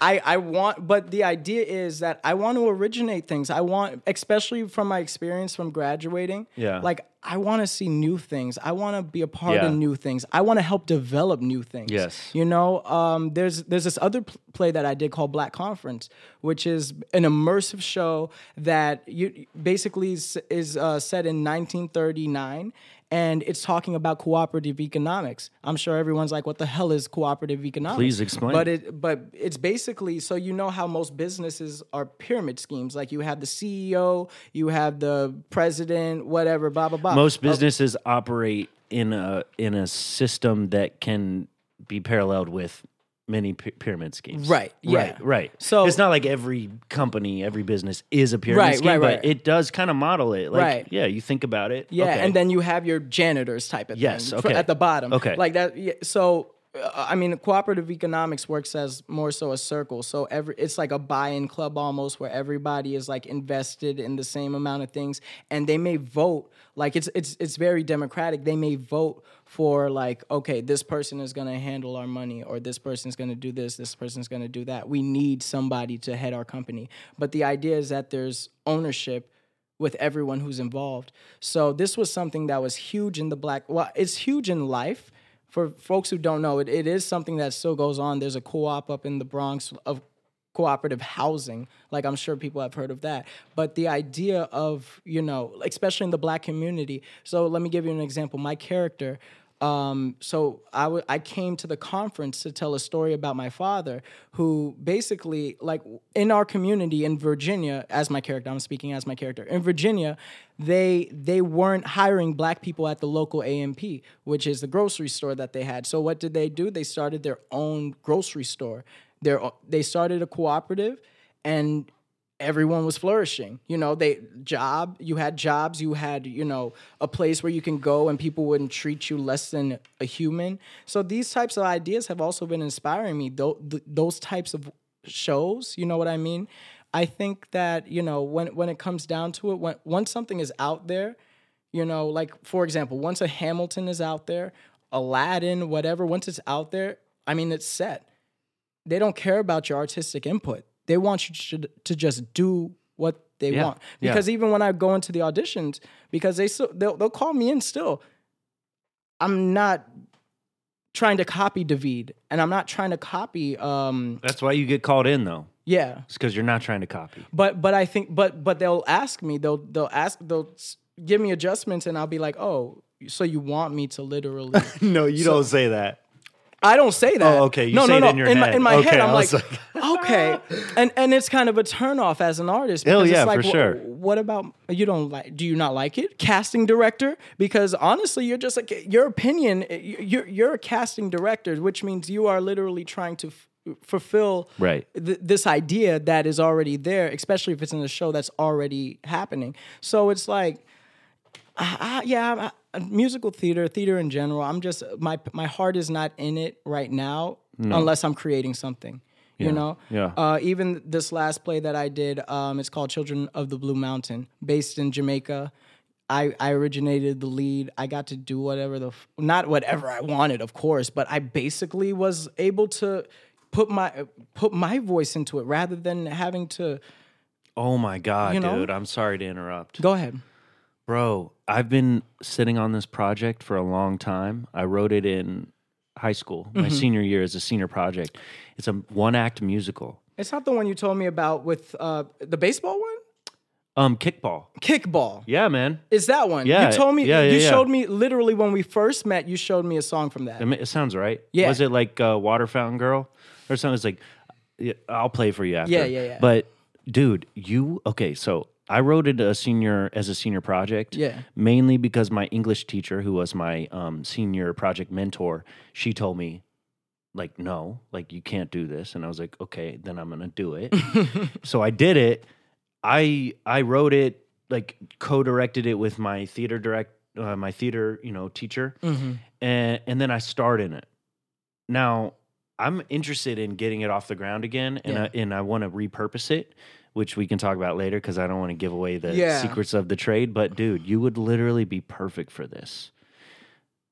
I, I, I want, but the idea is that I want to originate things. I want, especially from my experience from graduating. Yeah. Like I want to see new things. I want to be a part Yeah. of new things. I want to help develop new things. Yes. You know, um, there's there's this other pl- play that I did called Black Conference, which is an immersive show that you basically is, is uh, set in 1939 and it's talking about cooperative economics. I'm sure everyone's like, "What the hell is cooperative economics?" Please explain. But it, but it's basically so you know how most businesses are pyramid schemes. Like you have the CEO, you have the president, whatever, blah blah blah. Most businesses operate in a in a system that can be paralleled with many py- pyramid schemes. Right, yeah. Right. Right. So- it's not like every company, every business is a pyramid Right, scheme, right, but it does kind of model it. Like, Right. Yeah, you think about it. Yeah, okay. and then you have your janitors type of Yes, thing okay. at the bottom. Okay. like that. Yeah, so, uh, I mean, cooperative economics works as more so a circle. So every it's like a buy-in club almost, where everybody is like invested in the same amount of things, and they may vote. Like it's it's it's very democratic. They may vote for like, okay, this person is gonna handle our money, or this person is gonna do this, this person is gonna do that. We need somebody to head our company. But the idea is that there's ownership with everyone who's involved. So this was something that was huge in the black. Well, it's huge in life. For folks who don't know, it, it is something that still goes on. There's a co-op up in the Bronx of cooperative housing. Like I'm sure people have heard of that. But the idea of, you know, especially in the black community. So let me give you an example. My character, um, so I w- I came to the conference to tell a story about my father, who basically, like in our community in Virginia, as my character, I'm speaking as my character in Virginia, they they weren't hiring black people at the local A&P, which is the grocery store that they had. So what did they do? They started their own grocery store. Their they started a cooperative, and everyone was flourishing. You know, they job, you had jobs, you had, you know, a place where you can go and people wouldn't treat you less than a human. So these types of ideas have also been inspiring me. Those, types of shows, you know what I mean? I think that, you know, when when it comes down to it, when once something is out there, you know, like for example, once a Hamilton is out there, Aladdin, whatever, once it's out there, I mean, it's set. They don't care about your artistic input. They want you to, to just do what they Yeah, want. yeah. Because even when I go into the auditions, because they still they'll, they'll call me in still. I'm not trying to copy David, and I'm not trying to copy. Um, That's why you get called in, though. yeah, It's because you're not trying to copy. but but I think but but they'll ask me. They'll they'll ask. They'll give me adjustments, and I'll be like, oh, so you want me to literally? No, you don't say that. I don't say that. Oh, okay. You no, say no, it no. in your my, head. in my Okay, head, I'm like, was okay, and and it's kind of a turnoff as an artist. Hell because yeah, it's like, for sure. What about you? Don't like? Do you not like it? Casting director? Because honestly, you're just like your opinion. You're you're a casting director, which means you are literally trying to. F- fulfill Right. th- this idea that is already there especially if it's in a show that's already happening so it's like I, I, yeah, I, musical theater, theater in general. I'm just my my heart is not in it right now unless I'm creating something. You know, yeah. Uh, even this last play that I did, um, it's called Children of the Blue Mountain, based in Jamaica. I, I originated the lead. I got to do whatever the f- not whatever I wanted, of course, but I basically was able to put my put my voice into it rather than having to Oh my god, You know? dude! I'm sorry to interrupt, go ahead. bro. I've been sitting on this project for a long time. I wrote it in high school, my Mm-hmm. senior year as a senior project. It's a one act musical. It's not the one you told me about with uh, the baseball one. Um, kickball. Kickball. Yeah, man. Is that one? Yeah, You told me. yeah, yeah, you yeah. showed me literally when we first met. You showed me a song from that. It sounds right. Yeah. Was it like uh, Water Fountain Girl or something? It's like, I'll play for you after. Yeah, yeah, yeah. But dude, you okay? So I wrote it a senior as a senior project. Yeah. Mainly because my English teacher, who was my um, senior project mentor, she told me, like, no, like you can't do this, and I was like, okay, then I'm gonna do it. so I did it. I I wrote it like co-directed it with my theater direct uh, my theater you know teacher Mhm. and and then I starred in it. Now I'm interested in getting it off the ground again, and Yeah. I, and I want to repurpose it, which we can talk about later because I don't want to give away the Yeah. secrets of the trade. But dude, you would literally be perfect for this.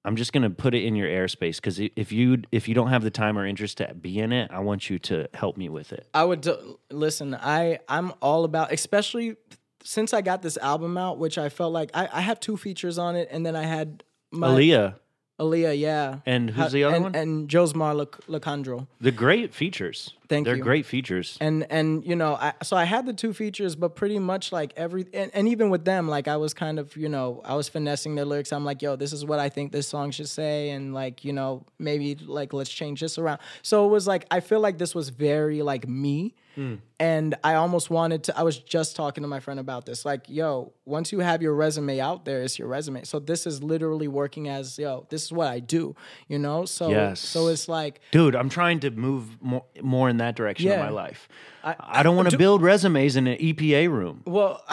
I'm just gonna put it in your airspace because if you if you don't have the time or interest to be in it, I want you to help me with it. I would do, listen. I I'm all about, especially since I got this album out, which I felt like I, I have two features on it, and then I had my Aaliyah Aaliyah, yeah, and who's the other and, one? And Josmar Lec- Lecandro. the great features. Thank They're you. great features. and and you know I, so i had the two features but pretty much like every and, and even with them like i was kind of you know i was finessing their lyrics i'm like yo this is what i think this song should say and like you know maybe like let's change this around so it was like i feel like this was very like me hmm. and i almost wanted to i was just talking to my friend about this like yo once you have your resume out there it's your resume so this is literally working as yo this is what i do you know so Yes. so it's like Dude, I'm trying to move more, more in that direction Yeah. my life. I, don't want to build resumes in an EPA room. well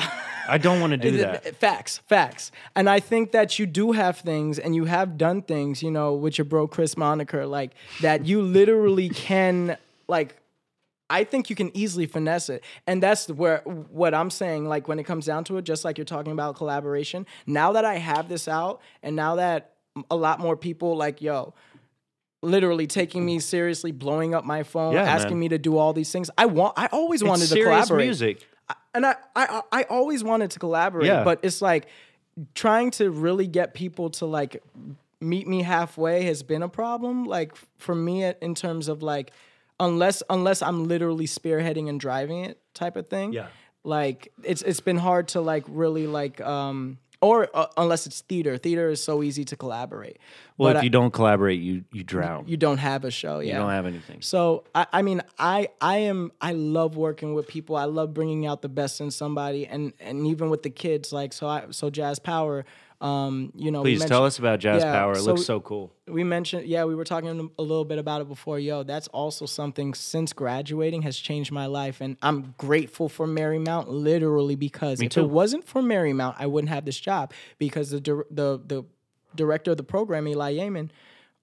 I don't want to do Th- that. Facts, facts. And I think that you do have things and you have done things, you know, with your bro Chris Moniker, like that you literally can like I think you can easily finesse it. And that's where what I'm saying, like when it comes down to it, just like you're talking about collaboration. Now that I have this out and now that a lot more people like, yo, literally taking me seriously, blowing up my phone, Yeah, asking man. me to do all these things. I want I always wanted It's to collaborate music. and I, I I always wanted to collaborate, Yeah. but it's like trying to really get people to like meet me halfway has been a problem. Like for me, in terms of like unless unless I'm literally spearheading and driving it type of thing. Yeah. Like it's it's been hard to like really like um or uh, unless it's theater. Theater is so easy to collaborate. Well, But if I- you don't collaborate, you you drown. You, you don't have a show. Yeah, you don't have anything. so I, I mean, I I am I love working with people. I love bringing out the best in somebody, and and even with the kids. Like so, I so Jazz Power. Um, you know, Please tell us about Jazz Yeah, Power. It so- looks so cool. We mentioned, yeah, we were talking a little bit about it before. Yo, that's also something since graduating has changed my life, and I'm grateful for Marymount literally because if too. it wasn't for Marymount, I wouldn't have this job because the the the director of the program, Eli Yamin,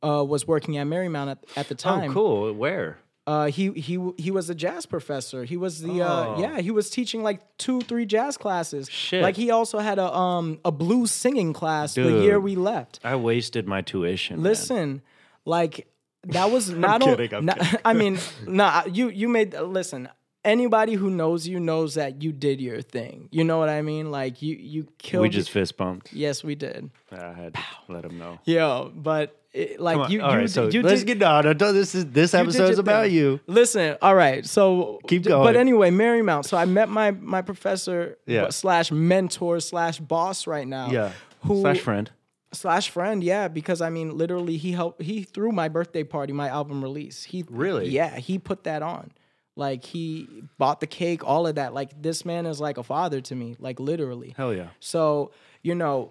uh, was working at Marymount at, at the time. Oh, cool. Where? Uh, he he he was a jazz professor. He was the uh, Oh. yeah. He was teaching like two three jazz classes. Shit. Like he also had a um a blues singing class the year we left. I wasted my tuition. man. Listen, like that was not only. kidding, I'm not- I mean, nah. You you made listen. Anybody who knows you knows that you did your thing. You know what I mean? Like you you killed. we just fist bumped. yes, we did. I had to let him know. Yo, but it, like on. you All you, right, so you let's did, get on. This is this You episode is about thing. you. Listen, all right. So Keep going. But anyway, Marymount. So I met my my professor Yeah. slash mentor slash boss right now. Yeah. Who Slash friend. slash friend? Yeah, because I mean, literally, he helped. He threw my birthday party, my album release. He Really? Yeah, he put that on. Like he bought the cake, all of that. Like this man is like a father to me. Like literally. Hell yeah. So, you know,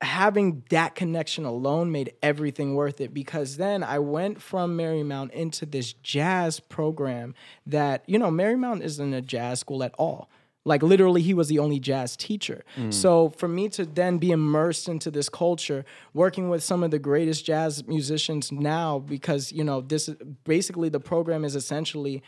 having that connection alone made everything worth it because then I went from Marymount into this jazz program that, you know, Marymount isn't a jazz school at all. Like literally, he was the only jazz teacher. So for me to then be immersed into this culture, working with some of the greatest jazz musicians now, because you know this is basically the program is essentially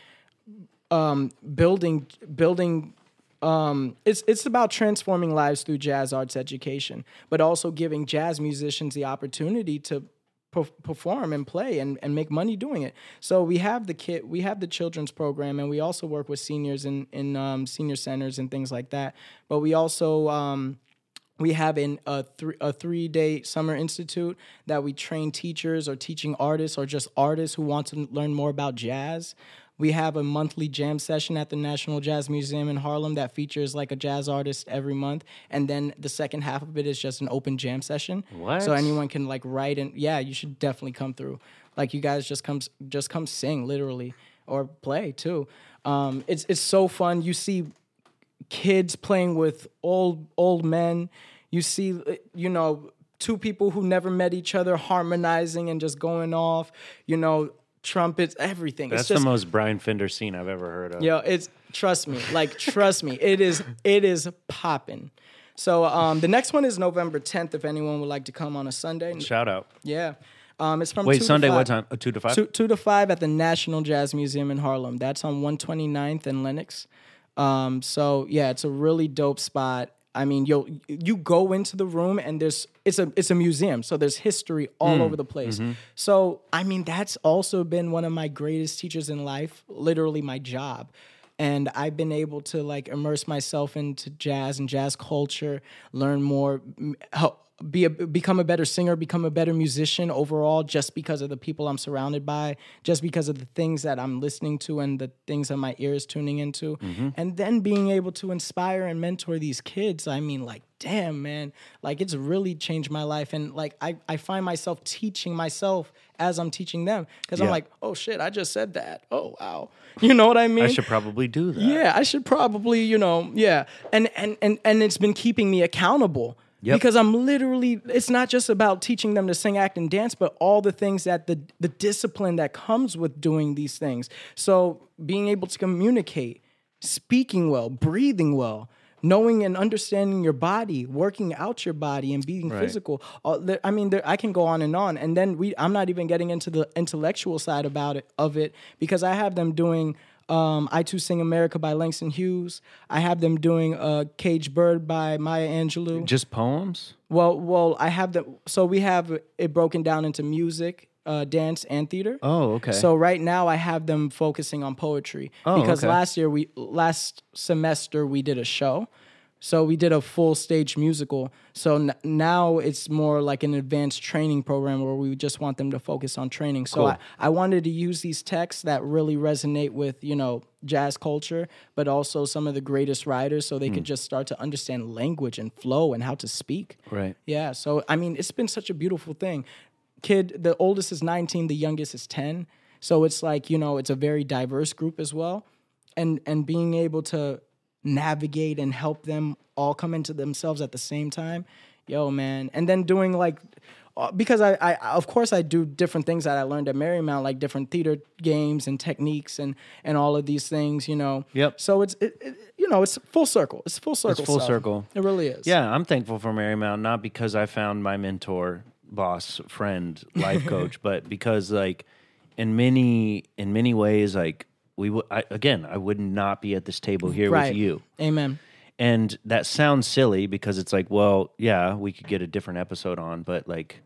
um, building building um, it's it's about transforming lives through jazz arts education, but also giving jazz musicians the opportunity to per- perform and play and, and make money doing it. So we have the kid, we have the children's program, and we also work with seniors in in um, senior centers and things like that. But we also um, we have in a, three a three day summer institute that we train teachers or teaching artists or just artists who want to learn more about jazz. We have a monthly jam session at the National Jazz Museum in Harlem that features like a jazz artist every month, and then the second half of it is just an open jam session. What? So anyone can like write and yeah, you should definitely come through. Like you guys just come just come sing literally or play too. Um, it's it's so fun. You see kids playing with old old men. You see, you know, two people who never met each other harmonizing and just going off. You know, trumpets, everything. That's it's just the most Brian Fender scene I've ever heard of. Yo, it's trust me, like trust me, it is it is popping. So um, the next one is November 10th. If anyone would like to come on a Sunday, Shout out. yeah, um, it's from Wait, Sunday, what time? Uh, two to five? Two, two to five at the National Jazz Museum in Harlem. That's on 129th and Lenox. Um, so yeah, it's a really dope spot. I mean, yo, you go into the room and there's it's a it's a museum, so there's history all Hmm. over the place. Mm-hmm. So I mean, that's also been one of my greatest teachers in life. Literally, my job. And I've been able to like immerse myself into jazz and jazz culture, learn more, help be a, become a better singer, become a better musician overall, just because of the people I'm surrounded by, just because of the things that I'm listening to and the things that my ear is tuning into, mm-hmm. and then being able to inspire and mentor these kids. I mean, like, damn, man, like it's really changed my life, and like I I find myself teaching myself as I'm teaching them because I'm like, oh shit, I just said that. Oh wow, you know what I mean? I should probably do that. Yeah, I should probably, you know, yeah. And and and and it's been keeping me accountable. Yep. Because I'm literally it's not just about teaching them to sing, act, and dance, but all the things that the the discipline that comes with doing these things. So being able to communicate, speaking well, breathing well, knowing and understanding your body, working out your body and being physical. All, there, I mean, there, I can go on and on. And then we I'm not even getting into the intellectual side about it of it because I have them doing um, I Too Sing America by Langston Hughes. I have them doing uh, Cage Bird by Maya Angelou. Just poems? Well, well, I have them. So we have it broken down into music, uh, dance, and theater. Oh, okay. So right now I have them focusing on poetry Oh, because okay. last year we last semester we did a show. So we did a full stage musical. So n- now it's more like an advanced training program where we just want them to focus on training. So Cool. I, I wanted to use these texts that really resonate with, you know, jazz culture, but also some of the greatest writers so they Hmm. could just start to understand language and flow and how to speak. right. Yeah. So I mean, it's been such a beautiful thing. Kid, the oldest is 19, the youngest is 10. So it's like, you know, it's a very diverse group as well. And and being able to navigate and help them all come into themselves at the same time. Yo, man. And then doing like uh, because I, I of course I do different things that I learned at Marymount, like different theater games and techniques and and all of these things, you know. Yep. So it's it, it, you know it's full circle. It's full circle. it's full stuff. circle. It really is. Yeah, I'm thankful for Marymount, not because I found my mentor, boss, friend, life coach, but because like in many in many ways, like we would again, I would not be at this table here Right. with you. Amen. And that sounds silly because it's like, well, yeah, we could get a different episode on, but like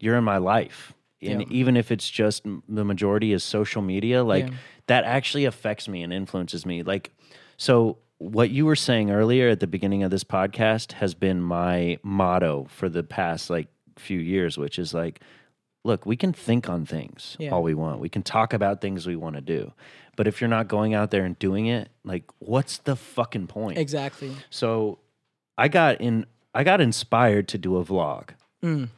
you're in my life. And Yeah. even if it's just the majority is social media, like Yeah. that actually affects me and influences me. Like, so what you were saying earlier at the beginning of this podcast has been my motto for the past like few years, which is like, look, we can think on things Yeah. all we want. We can talk about things we want to do. But if you're not going out there and doing it, like, what's the fucking point? Exactly. So I got in I got inspired to do a vlog. Mm.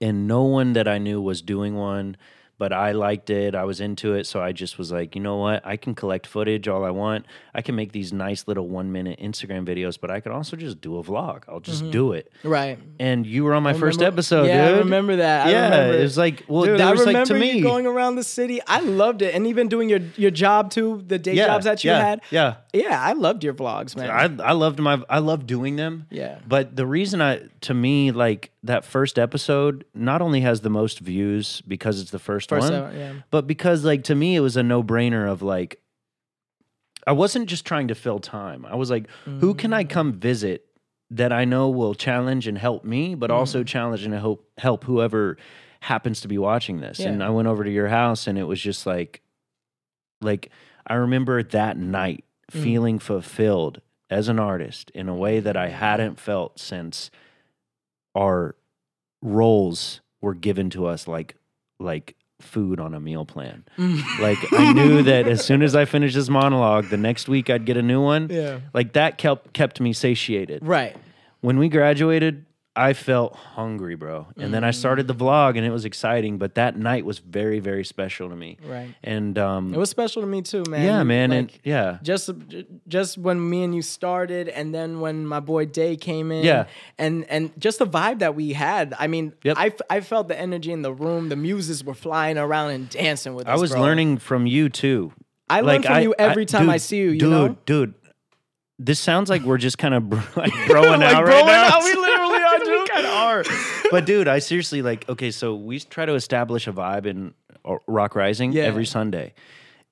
And no one that I knew was doing one, but I liked it. I was into it, so I just was like, you know what? I can collect footage all I want. I can make these nice little 1-minute Instagram videos, but I could also just do a vlog. I'll just mm-hmm. do it. Right. And you were on my first episode, yeah, dude. I remember that. I yeah, remember it was like, well, Dude, that I was like to me. going around the city. I loved it, and even doing your your job too, the day yeah, jobs that you yeah, had. Yeah. Yeah, I loved your vlogs, man. I I loved my I love doing them. Yeah. But the reason I to me like that first episode not only has the most views because it's the first, First one, yeah. but because like to me it was a no-brainer of like I wasn't just trying to fill time. I was like, who can I come mm. visit that I know will challenge and help me, but mm. also challenge and help help whoever happens to be watching this. And I went over to your house and it was just like like I remember that night mm. feeling fulfilled as an artist in a way that I hadn't felt since our roles were given to us like like food on a meal plan. Mm. like I knew that as soon as I finished this monologue, the next week I'd get a new one. Yeah. Like that kept kept me satiated. Right. When we graduated, I felt hungry, bro. And then I started the vlog and it was exciting, but that night was very, very special to me. Right. And um It was special to me too, man. yeah, man, Like, and yeah. just just when me and you started and then when my boy Day came in Yeah. and and just the vibe that we had I mean Yep. I, f- I felt the energy in the room the muses were flying around and dancing with us I was bro. learning from you too. I learn from you every time I see you, you dude, know? dude. This sounds like we're just kind of like throwing Like, out right now. out, we literally are, dude. kind of are. But dude, I seriously like. Okay, so we try to establish a vibe in uh, Rock Rising Yeah. every Sunday,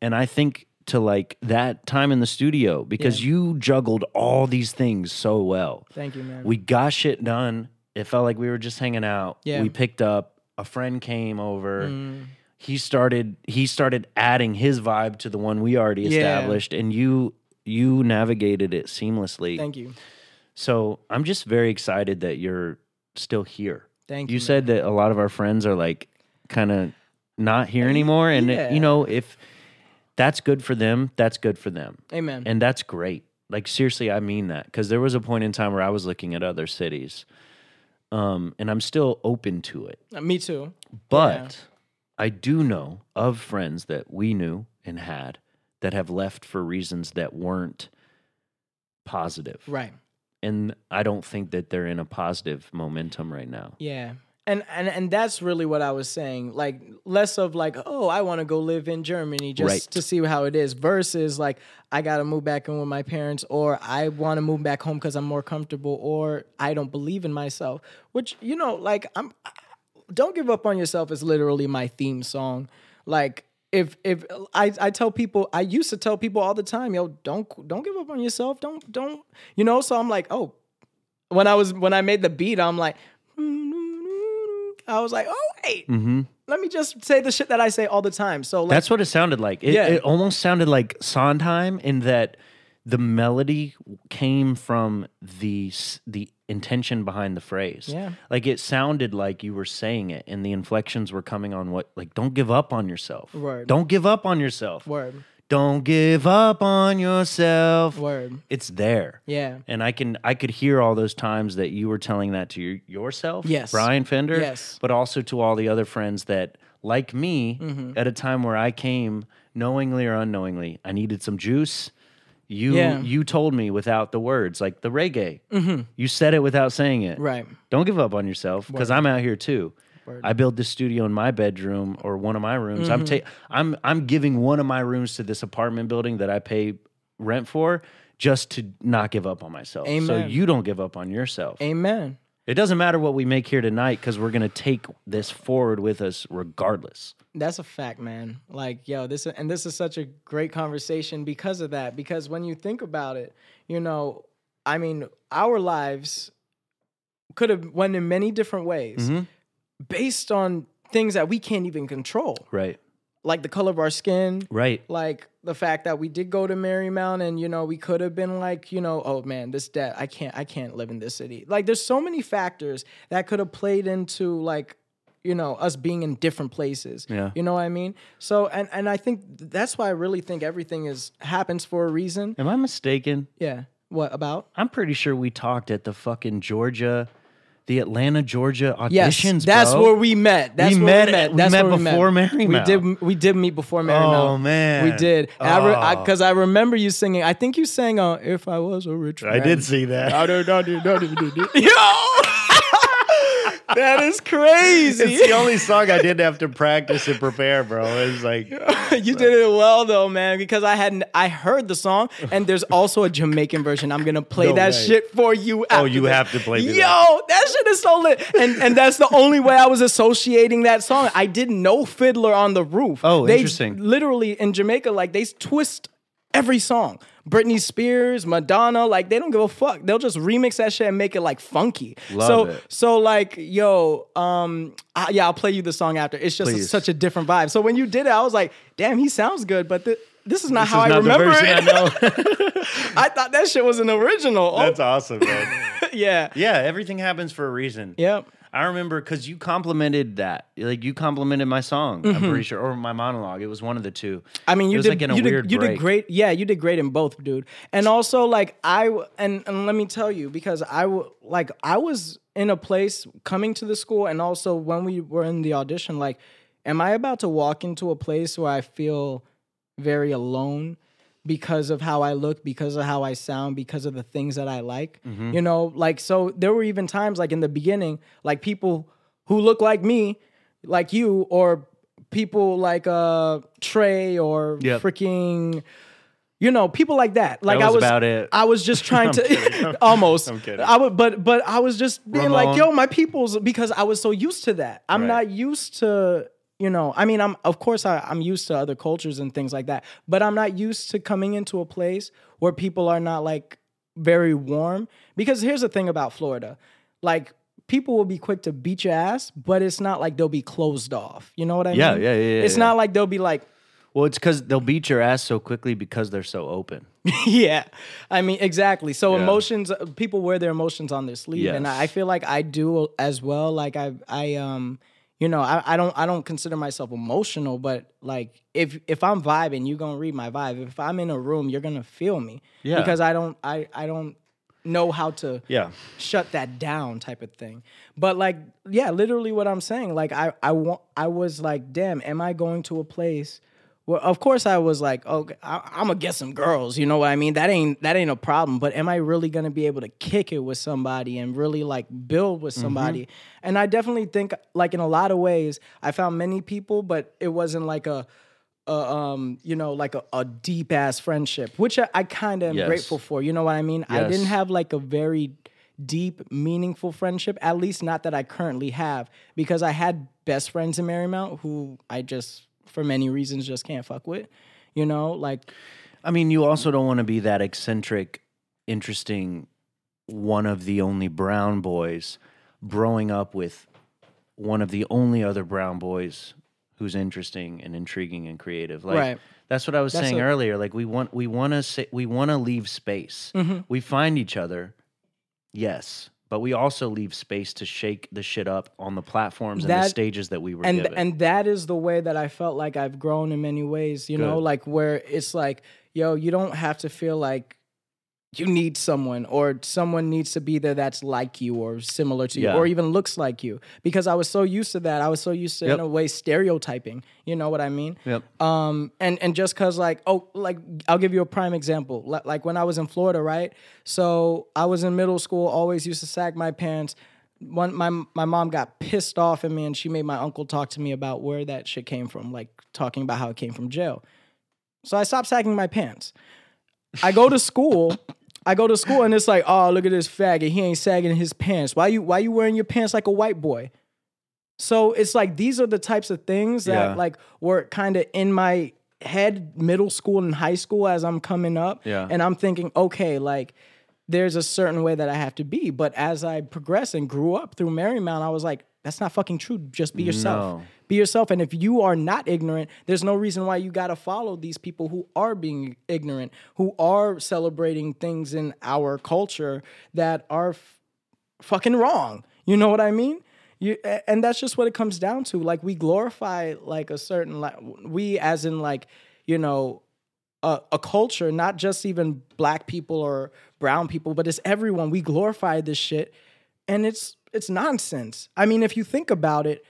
and I think to like that time in the studio because Yeah. you juggled all these things so well. Thank you, man. We got shit done. It felt like we were just hanging out. Yeah. We picked up. A friend came over. Mm. He started. He started adding his vibe to the one we already Yeah. established, and you you navigated it seamlessly. Thank you. So I'm just very excited that you're still here. Thank You you. said that a lot of our friends are like kind of not here anymore, and yeah. you know if that's good for them, that's good for them. Amen. and that's great. Like seriously, I mean that because there was a point in time where I was looking at other cities, um, and I'm still open to it. Uh, me too. But I do know of friends that we knew and had that have left for reasons that weren't positive. Right. And I don't think that they're in a positive momentum right now. Yeah. And, and and that's really what I was saying. Like less of like, oh, I want to go live in Germany just Right. to see how it is, versus like I gotta move back in with my parents, or I want to move back home because I'm more comfortable, or I don't believe in myself. Which you know, like I'm, don't give up on yourself is literally my theme song. Like if if I I tell people, I used to tell people all the time, yo, don't don't give up on yourself. Don't don't you know? So I'm like, oh, when I was when I made the beat, I'm like, I was like, oh wait, Mm-hmm. let me just say the shit that I say all the time. So like, That's what it sounded like. It, Yeah. it almost sounded like Sondheim in that the melody came from the the intention behind the phrase. Yeah. Like it sounded like you were saying it and the inflections were coming on what like don't give up on yourself. Word. Don't give up on yourself. word, Don't give up on yourself. word, It's there. yeah, And I can I could hear all those times that you were telling that to your, yourself, Yes. Brian Fender, Yes. but also to all the other friends that, like me, Mm-hmm. at a time where I came knowingly or unknowingly, I needed some juice. You Yeah. you told me without the words, like the reggae. You said it without saying it. Mm-hmm. right, Don't give up on yourself because I'm out here too. Word. I built this studio in my bedroom or one of my rooms. I'm Mm-hmm. ta- I'm I'm giving one of my rooms to this apartment building that I pay rent for just to not give up on myself. So Amen. you don't give up on yourself. amen. It doesn't matter what we make here tonight because we're gonna take this forward with us regardless. That's a fact, man. Like, yo, this and this is such a great conversation because of that. Because when you think about it, you know, I mean, our lives could have went in many different ways Mhm. based on things that we can't even control, Right. Like the color of our skin, Right. like the fact that we did go to Marymount and you know we could have been like you know oh man this debt I can't I can't live in this city. Like there's so many factors that could have played into like you know us being in different places. Yeah. you know what I mean? So and and I think that's why I really think everything is happens for a reason. Am I mistaken? yeah. What about? I'm pretty sure we talked at the fucking Georgia, the Atlanta, Georgia auditions. yes that's bro. where we met that's We where met- we met we that's met where before we met. we did we did meet before Marymount Oh man, We did, and I Oh. because I, remember you singing. I think you sang uh, "If I Was a Rich Man." I did see that. Yo, that is crazy. It's the only song I didn't have to practice and prepare, bro. It's like you did it well though, man. Because I hadn't, I heard the song, and there's also a Jamaican version. I'm gonna play No that way. shit for you. Oh, you this. have to play Yo, that. that. shit is so lit, and and that's the only way I was associating that song. I didn't know Fiddler on the Roof. Oh, They interesting. Literally in Jamaica, like they twist every song. Britney Spears, Madonna, like they don't give a fuck. They'll just remix that shit and make it like funky. Love so it. so like yo, um, I, yeah, I'll play you the song after. It's just Please. such a different vibe. So when you did it, I was like, damn, he sounds good, but th- this is not this how is I not remember it. I. I thought that shit was an original. Oh, That's awesome, man. yeah, Yeah, everything happens for a reason. yep, I remember because you complimented that, like you complimented my song. I'm pretty sure, or my monologue. It was one of the two. Mm-hmm. I mean, you did. like in a you weird did. You did great. Yeah, you did great in both, dude. And also, like I and and let me tell you, because I like I was in a place coming to the school, and also when we were in the audition, like, am I about to walk into a place where I feel very alone? Because of how I look, because of how I sound, because of the things that I like, Mm-hmm. you know, like so. There were even times, like in the beginning, like people who look like me, like you, or people like uh Trey or Yep. freaking you know people like that like was i was about it. i was just trying to almost I'm kidding. i would but but i was just being like yo my people's because i was so used to that i'm Right. not used to you know i mean i'm of course I, i'm used to other cultures and things like that but i'm not used to coming into a place where people are not like very warm because here's the thing about florida like people will be quick to beat your ass but it's not like they'll be closed off you know what i Yeah, mean yeah, yeah, yeah, it's yeah. not like they'll be like Well, it's because they'll beat your ass so quickly because they're so open. yeah i mean exactly so Yeah. emotions uh, people wear their emotions on their sleeve and Yes. I, I feel like i do as well like i i um you know I, I don't i don't consider myself emotional but like if if i'm vibing you're gonna read my vibe if i'm in a room you're gonna feel me Yeah. because i don't i i don't know how to Yeah. shut that down type of thing. But like, yeah, literally what I'm saying, like I I want I was like, damn, am I going to a place where of course I was like, okay, I, I'm gonna get some girls, you know what I mean? That ain't that ain't a problem. But am I really gonna be able to kick it with somebody and really like build with somebody? And I definitely think like in a lot of ways, I found many people, but it wasn't like a a, um, you know, like a, a deep ass friendship, which I, I kind of am Yes. grateful for. You know what I mean? I didn't have like a very deep, meaningful friendship, at least not that I currently have, because I had best friends in Marymount who I just, for many reasons, just can't fuck with. You know, like I mean, you also don't want to be that eccentric, interesting, one of the only brown boys growing up with one of the only other brown boys who's interesting and intriguing and creative. Like Right. that's what I was That's saying a- earlier. Like we want we want to say we want to leave space. Mm-hmm. We find each other, yes, but we also leave space to shake the shit up on the platforms and the stages that we were and given. and that is the way that I felt like I've grown in many ways, you know, like where it's like, yo, you don't have to feel like you need someone or someone needs to be there that's like you or similar to you Yeah. or even looks like you because I was so used to that. I was so used to Yep. in a way stereotyping, you know what I mean? yep. Um, and and just cause like oh like I'll give you a prime example. Li- Like when I was in Florida, right? So I was in middle school, always used to sag my pants. One my my mom got pissed off at me and she made my uncle talk to me about where that shit came from, like talking about how it came from jail. So I stopped sagging my pants. I go to school. I go to school and it's like, oh, look at this faggot. He ain't sagging his pants. Why you why you wearing your pants like a white boy? So it's like these are the types of things that Yeah. like were kind of in my head middle school and high school as I'm coming up. Yeah. And I'm thinking, okay, like there's a certain way that I have to be. But as I progressed and grew up through Marymount, I was like, that's not fucking true. Just be yourself. No. Be yourself. And if you are not ignorant, there's no reason why you got to follow these people who are being ignorant, who are celebrating things in our culture that are f- fucking wrong. You know what I mean? You, and that's just what it comes down to. Like we glorify like a certain like we as in like you know a, a culture, not just even black people or brown people, but it's everyone. We glorify this shit, and it's it's nonsense. I mean, if you think about it,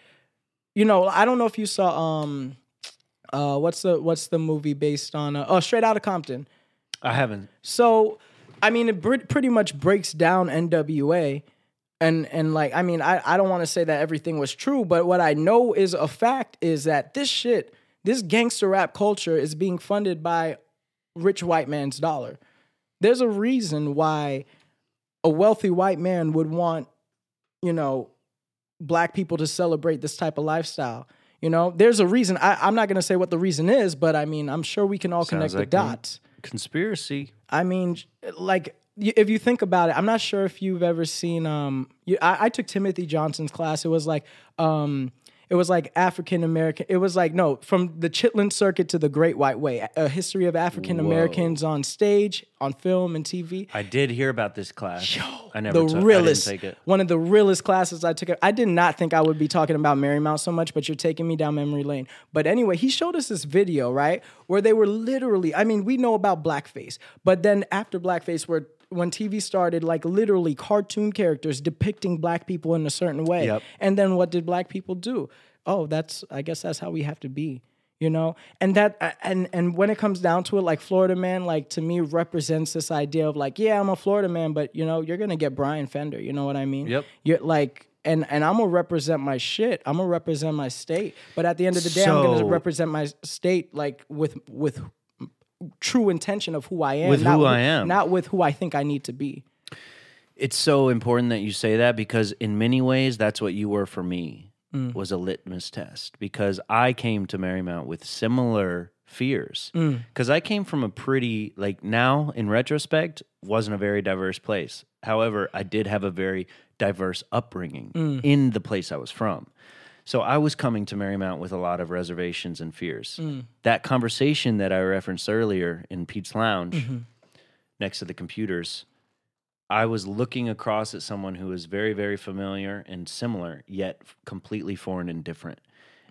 you know, I don't know if you saw um, uh, what's the what's the movie based on? Uh, oh, Straight Outta Compton. I haven't. So, I mean, it br- pretty much breaks down NWA. And, and like, I mean, I, I don't want to say that everything was true, but what I know is a fact is that this shit, this gangster rap culture is being funded by rich white man's dollar. There's a reason why a wealthy white man would want, you know, black people to celebrate this type of lifestyle. You know, there's a reason. I, I'm not going to say what the reason is, but I mean, I'm sure we can all connect Sounds the like me. dots. Conspiracy. I mean, like if you think about it, I'm not sure if you've ever seen. Um, you, I, I took Timothy Johnson's class. It was like, um, It was like African American. It was like no, from the Chitlin Circuit to the Great White Way, a history of African Americans on stage, on film, and TV. I did hear about this class. I never the took, realest, I didn't take it. one of the realest classes I took. I did not think I would be talking about Marymount so much, but you're taking me down memory lane. But anyway, he showed us this video, right, where they were literally. I mean, we know about blackface, but then after blackface, where when TV started, like literally cartoon characters depicting black people in a certain way. Yep. And then what did black people do? Oh, that's I guess that's how we have to be. You know, and that uh, and and when it comes down to it, like Florida man, like to me represents this idea of like, yeah, I'm a Florida man, but you know, you're gonna get Brian Fender. You know what I mean? Yep. You're like, and and I'm gonna represent my shit. I'm gonna represent my state. But at the end of the day, I'm gonna represent my state like with with true intention of who I am. With not who with- I am. not with who I think I need to be. It's so important that you say that because in many ways that's what you were for me Mm. was a litmus test because I came to Marymount with similar fears Mm. because I came from a pretty like now in retrospect wasn't a very diverse place. However, I did have a very diverse upbringing Mm. in the place I was from. So I was coming to Marymount with a lot of reservations and fears. Mm. That conversation that I referenced earlier in Pete's Lounge Mm-hmm. next to the computers, I was looking across at someone who was very, very familiar and similar, yet f- completely foreign and different.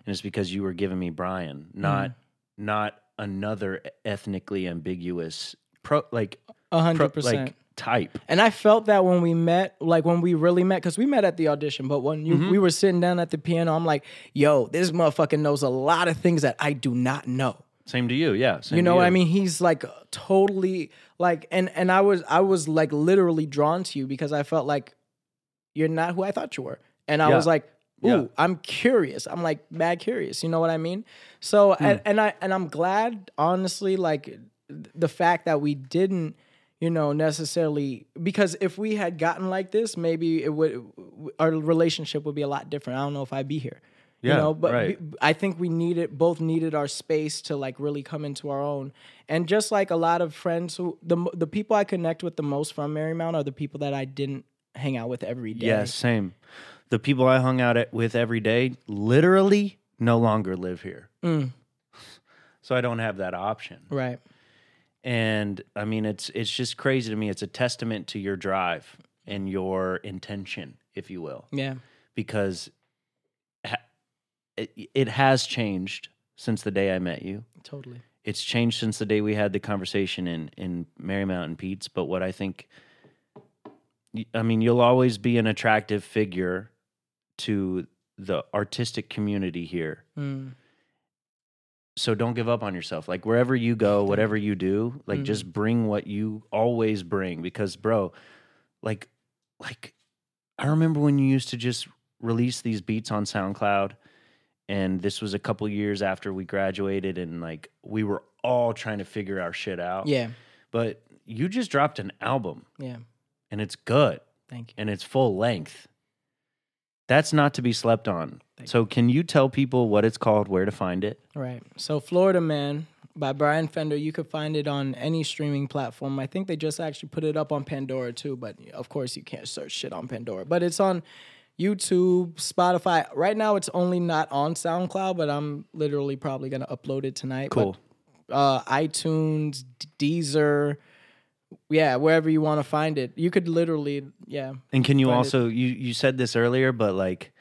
And it's because you were giving me Brian, not not another ethnically ambiguous pro like hundred percent. Type. And I felt that when we met, like when we really met, because we met at the audition, but when you, Mm-hmm. we were sitting down at the piano, I'm like, yo, this motherfucker knows a lot of things that I do not know. Same to you, yeah. Same You know what I mean? He's like totally like and and I was I was like literally drawn to you because I felt like you're not who I thought you were. And I Yeah. was like, ooh, Yeah. I'm curious. I'm like mad curious. You know what I mean? So Hmm. and, and I and I'm glad honestly like the fact that we didn't you know necessarily because if we had gotten like this maybe it would our relationship would be a lot different. I don't know if I'd be here. Yeah, you know, but right. be- I think we needed both needed our space to like really come into our own. And just like a lot of friends who the the people I connect with the most from Marymount are the people that I didn't hang out with every day. Yeah, same. The people I hung out at, with every day literally no longer live here. Mm. So I don't have that option. Right. And I mean it's it's just crazy to me. It's a testament to your drive and your intention, if you will. Yeah. Because it, it has changed since the day I met you. Totally. It's changed since the day we had the conversation in in Marymount and Pete's. But what I think, i mean, you'll always be an attractive figure to the artistic community here. Mm. So don't give up on yourself. Like wherever you go, whatever you do, like Mhm. just bring what you always bring. Because, bro, like, like I remember when you used to just release these beats on SoundCloud and this was a couple years after we graduated and like we were all trying to figure our shit out Yeah. but you just dropped an album Yeah. and it's good Thank you. and it's full length that's not to be slept on Thank so can you tell people what it's called where to find it Right. So Florida Man by Brian Fender, you could find it on any streaming platform. I think they just actually put it up on Pandora too, but of course you can't search shit on Pandora. But it's on YouTube, Spotify. Right now it's only not on SoundCloud, but I'm literally probably gonna upload it tonight. But, cool uh, iTunes, Deezer, yeah, wherever you want to find it. You could literally, yeah. and can you find it. also you you said this earlier but like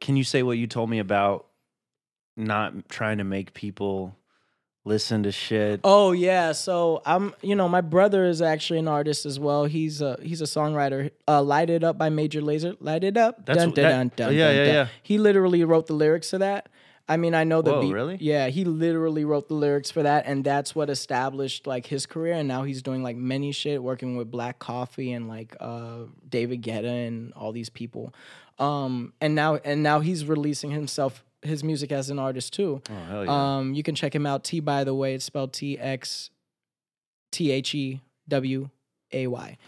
can you say what you told me about not trying to make people listen to shit Oh yeah, so I'm you know my brother is actually an artist as well. He's a he's a songwriter. Uh, Light It Up by Major Lazer. Light It Up. That's- dun, dun, that- dun, dun, yeah, dun, yeah, dun. yeah. He literally wrote the lyrics to that. I mean, I know the Whoa, beat. really? Yeah, he literally wrote the lyrics for that, and that's what established like his career. And now he's doing like many shit, working with Black Coffee and like uh, David Guetta and all these people. Um, and now and now he's releasing himself his music as an artist too. oh hell yeah Um, you can check him out. T by the way, it's spelled T X T H E W A Y.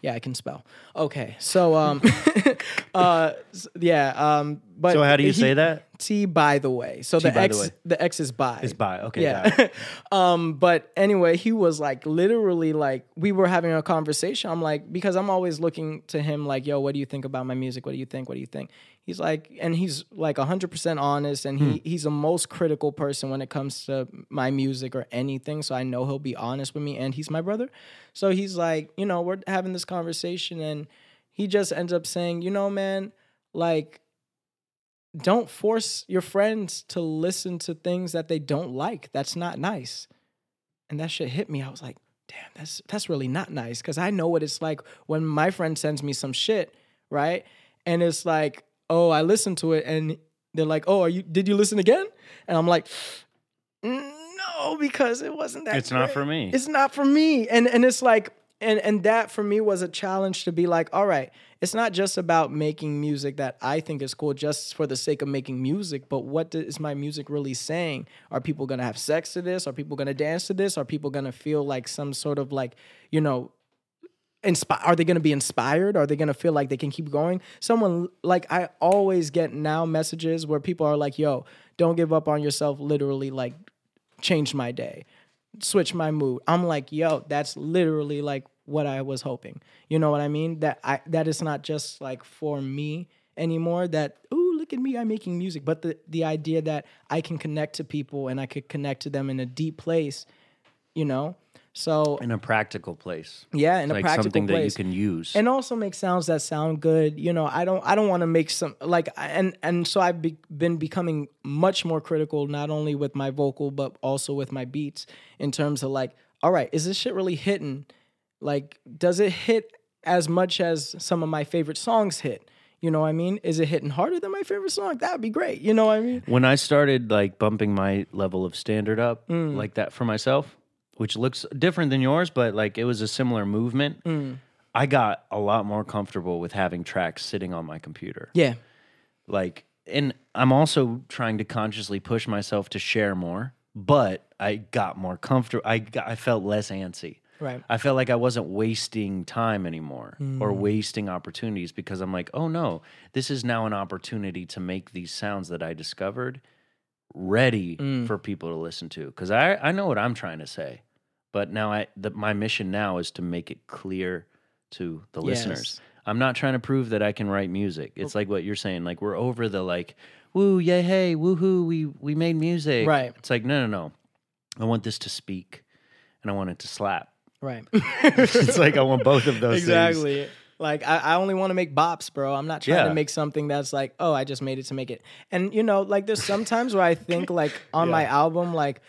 Yeah, I can spell. Okay, so um, uh, yeah, um, but So how do you he- say that? T by the way. So the the X way. the X is by. Is by. Okay. Yeah. um, but anyway, he was like literally like we were having a conversation. I'm like, because I'm always looking to him like, yo, what do you think about my music? What do you think? What do you think? He's like, and he's like 100% honest, and Hmm. he he's the most critical person when it comes to my music or anything. So I know he'll be honest with me, and he's my brother. So he's like, you know, we're having this conversation, and he just ends up saying, you know, man, like don't force your friends to listen to things that they don't like. That's not nice. And that shit hit me. I was like, damn, that's that's really not nice. Cause I know what it's like when my friend sends me some shit, right? And it's like, oh, I listened to it and they're like, oh, are you did you listen again? And I'm like, no, because it wasn't that It's not for me. It's not for me. And and it's like and and that for me was a challenge to be like, all right, it's not just about making music that I think is cool just for the sake of making music, but what is my music really saying? Are people to have sex to this? Are people to dance to this? Are people to feel like some sort of like, you know, inspi- are they going to be inspired are they going to feel like they can keep going someone like i always get now messages where people are like yo don't give up on yourself literally like changed my day switch my mood. I'm like yo that's literally like what i was hoping. You know what i mean? That i that is not just like for me anymore that ooh look at me i'm making music. But the the idea that i can connect to people and i could connect to them in a deep place you know so In a practical place. yeah in a like practical something place that you can use. and also make sounds that sound good you know i don't i don't want to make some like and and so i've be, been becoming much more critical not only with my vocal but also with my beats in terms of like all right is this shit really hitting like does it hit as much as some of my favorite songs hit you know what i mean is it hitting harder than my favorite song that would be great you know what i mean when I started like bumping my level of standard up Mm. like that for myself, which looks different than yours, but like it was a similar movement, Mm. I got a lot more comfortable with having tracks sitting on my computer. yeah Like, and I'm also trying to consciously push myself to share more, but I got more comfortable. I got, I felt less antsy. right I felt like I wasn't wasting time anymore or Mm. wasting opportunities because I'm like, oh no, this is now an opportunity to make these sounds that I discovered ready Mm. for people to listen to. Because I, I know what I'm trying to say, but now I the, my mission now is to make it clear to the listeners. I'm not trying to prove that I can write music. It's like what you're saying. Like we're over the like, woo, yay, hey, woohoo, we we made music. Right. It's like no, no, no. I want this to speak, and I want it to slap. right it's like I want both of those things. exactly. Like I, I only want to make bops, bro. I'm not trying Yeah. to make something that's like, oh, I just made it to make it. And you know, like there's sometimes where I think like on my album, like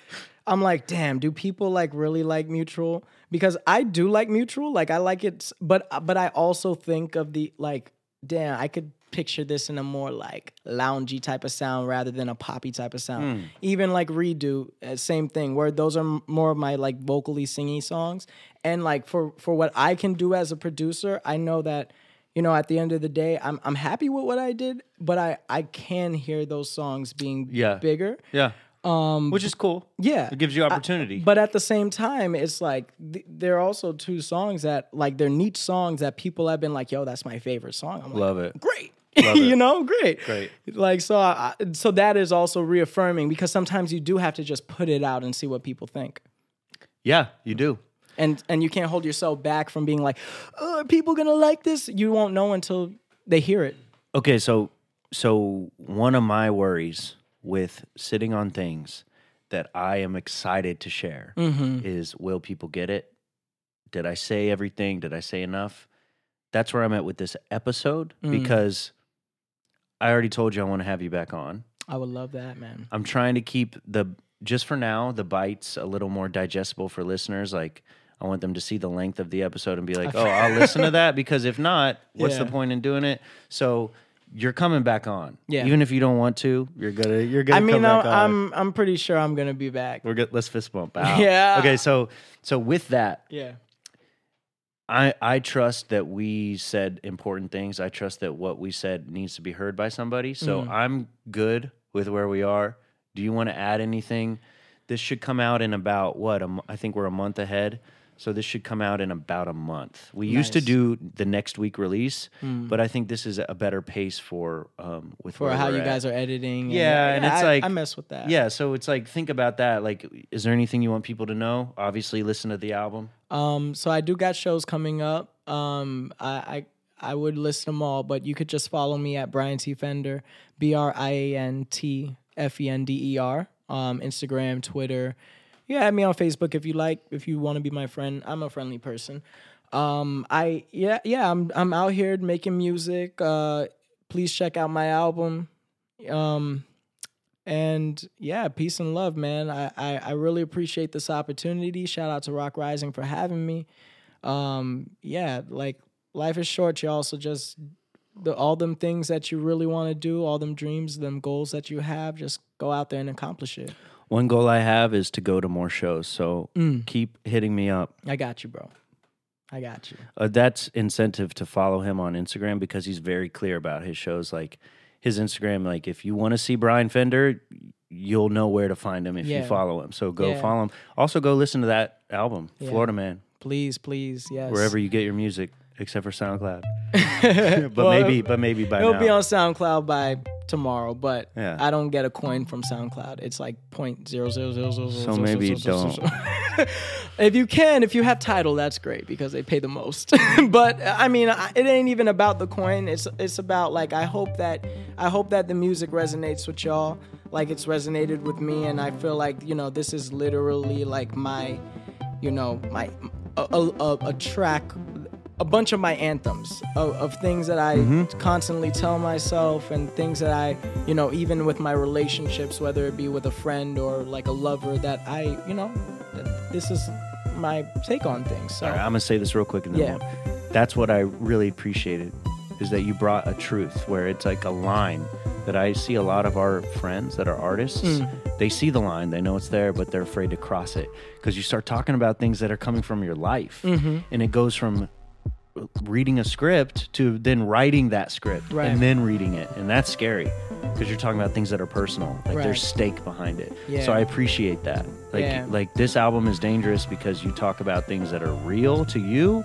I'm like, damn, do people like really like Mutual? Because I do like Mutual, like I like it, but but I also think of the like, damn, I could picture this in a more like loungy type of sound rather than a poppy type of sound. Even like redo, uh, same thing. Where those are more of my like vocally singy songs, and like for for what I can do as a producer, I know that you know at the end of the day, I'm I'm happy with what I did, but I I can hear those songs being Yeah. bigger. Yeah. Um, which is cool. Yeah, It gives you opportunity. but at the same time, it's like th- there are also two songs that like they're neat songs that people have been like, "Yo, that's my favorite song." I'm like, Love it. great. You know, great. Great. Like so, I, I- so that is also reaffirming because sometimes you do have to just put it out and see what people think, Yeah, you do. and and you can't hold yourself back from being like, oh, "Are people gonna like this?" You won't know until they hear it. Okay, so so one of my worries with sitting on things that I am excited to share Mm-hmm. is will people get it? Did I say everything? Did I say enough? That's where I'm at with this episode Mm. because I already told you I want to have you back on. I would love that, man. I'm trying to keep the just for now the bites a little more digestible for listeners. Like I want them to see the length of the episode and be like, "Oh, I'll listen to that." Because if not, what's the point in doing it? So you're coming back on, Yeah. Even if you don't want to, you're gonna you're gonna. I mean, come back I'm. I'm I'm pretty sure I'm gonna be back. We're good. Let's fist bump out. Yeah. Okay. So so with that, Yeah. I I trust that we said important things. I trust that what we said needs to be heard by somebody. So Mm. I'm good with where we are. Do you want to add anything? This should come out in about what? A I think we're a month ahead. So this should come out in about a month. We used to do the next week release, Mm. but I think this is a better pace for um with For how you at. guys are editing. and- Yeah, and it's I, like- I mess with that. Yeah, so it's like think about that. Like, is there anything you want people to know? Obviously, listen to the album. Um, so I do got shows coming up. Um, I, I I would list them all, but you could just follow me at Brian T Fender, B R I A N T F E N D E R. Um, Instagram, Twitter. Yeah, add me on Facebook if you like. If you want to be my friend, I'm a friendly person. Um, I yeah yeah I'm I'm out here making music. Uh, please check out my album. Um, and yeah, peace and love, man. I, I, I really appreciate this opportunity. Shout out to Rock Rising for having me. Um, yeah, like life is short, y'all. So just the, all them things that you really want to do, all them dreams, them goals that you have, just go out there and accomplish it. One goal I have is to go to more shows. So Mm. keep hitting me up. I got you, bro. I got you. Uh, that's incentive to follow him on Instagram because he's very clear about his shows. Like his Instagram, like if you want to see Brian Fender, you'll know where to find him if you follow him. So go Yeah. follow him. Also, go listen to that album, Yeah. Florida Man, Please, please, yes. wherever you get your music, except for SoundCloud. but Well, maybe, but maybe by It'll now. be on SoundCloud by tomorrow, but Yeah. I don't get a coin from SoundCloud. It's like point zero zero zero zero. So maybe you don't. if you can, if you have Tidal, that's great because they pay the most. but I mean, it ain't even about the coin. It's it's about like I hope that I hope that the music resonates with y'all, like it's resonated with me, and I feel like you know this is literally like my, you know, my a, a, a track a bunch of my anthems of, of things that I constantly tell myself and things that I, you know, even with my relationships, whether it be with a friend or like a lover, that I, you know, that this is my take on things. So All right, I'm gonna say this real quick and then Yeah. that's what I really appreciated is that you brought a truth where it's like a line that I see a lot of our friends that are artists. Mm. They see the line, they know it's there, but they're afraid to cross it because you start talking about things that are coming from your life, Mm-hmm. and it goes from reading a script to then writing that script Right. and then reading it, and that's scary because you're talking about things that are personal, like Right. there's stake behind it. Yeah. So I appreciate that. Like Yeah. like this album is dangerous because you talk about things that are real to you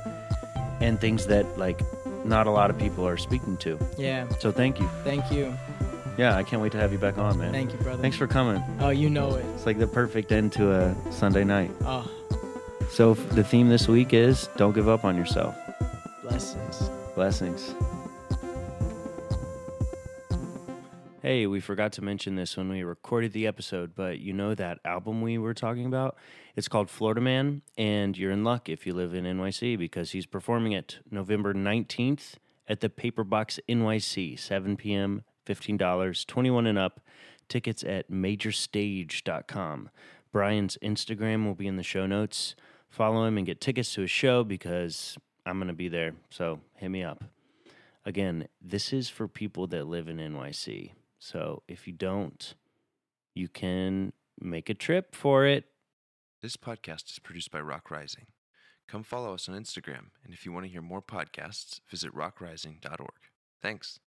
and things that like not a lot of people are speaking to. yeah, So thank you. thank you, Yeah, I can't wait to have you back on, man. thank you, brother. Thanks for coming. Oh, you know it. It's like the perfect end to a Sunday night. Oh, So the theme this week is don't give up on yourself. Blessings. Blessings. Hey, we forgot to mention this when we recorded the episode, but you know that album we were talking about? It's called Florida Man, and you're in luck if you live in NYC because he's performing it November 19th at the Paperbox NYC, 7 p.m., $15, 21 and up. Tickets at majorstage.com. Brian's Instagram will be in the show notes. Follow him and get tickets to his show because I'm going to be there. So hit me up. Again, this is for people that live in NYC. So if you don't, you can make a trip for it. This podcast is produced by Rock Rising. Come follow us on Instagram, and if you want to hear more podcasts, visit rockrising.org. Thanks.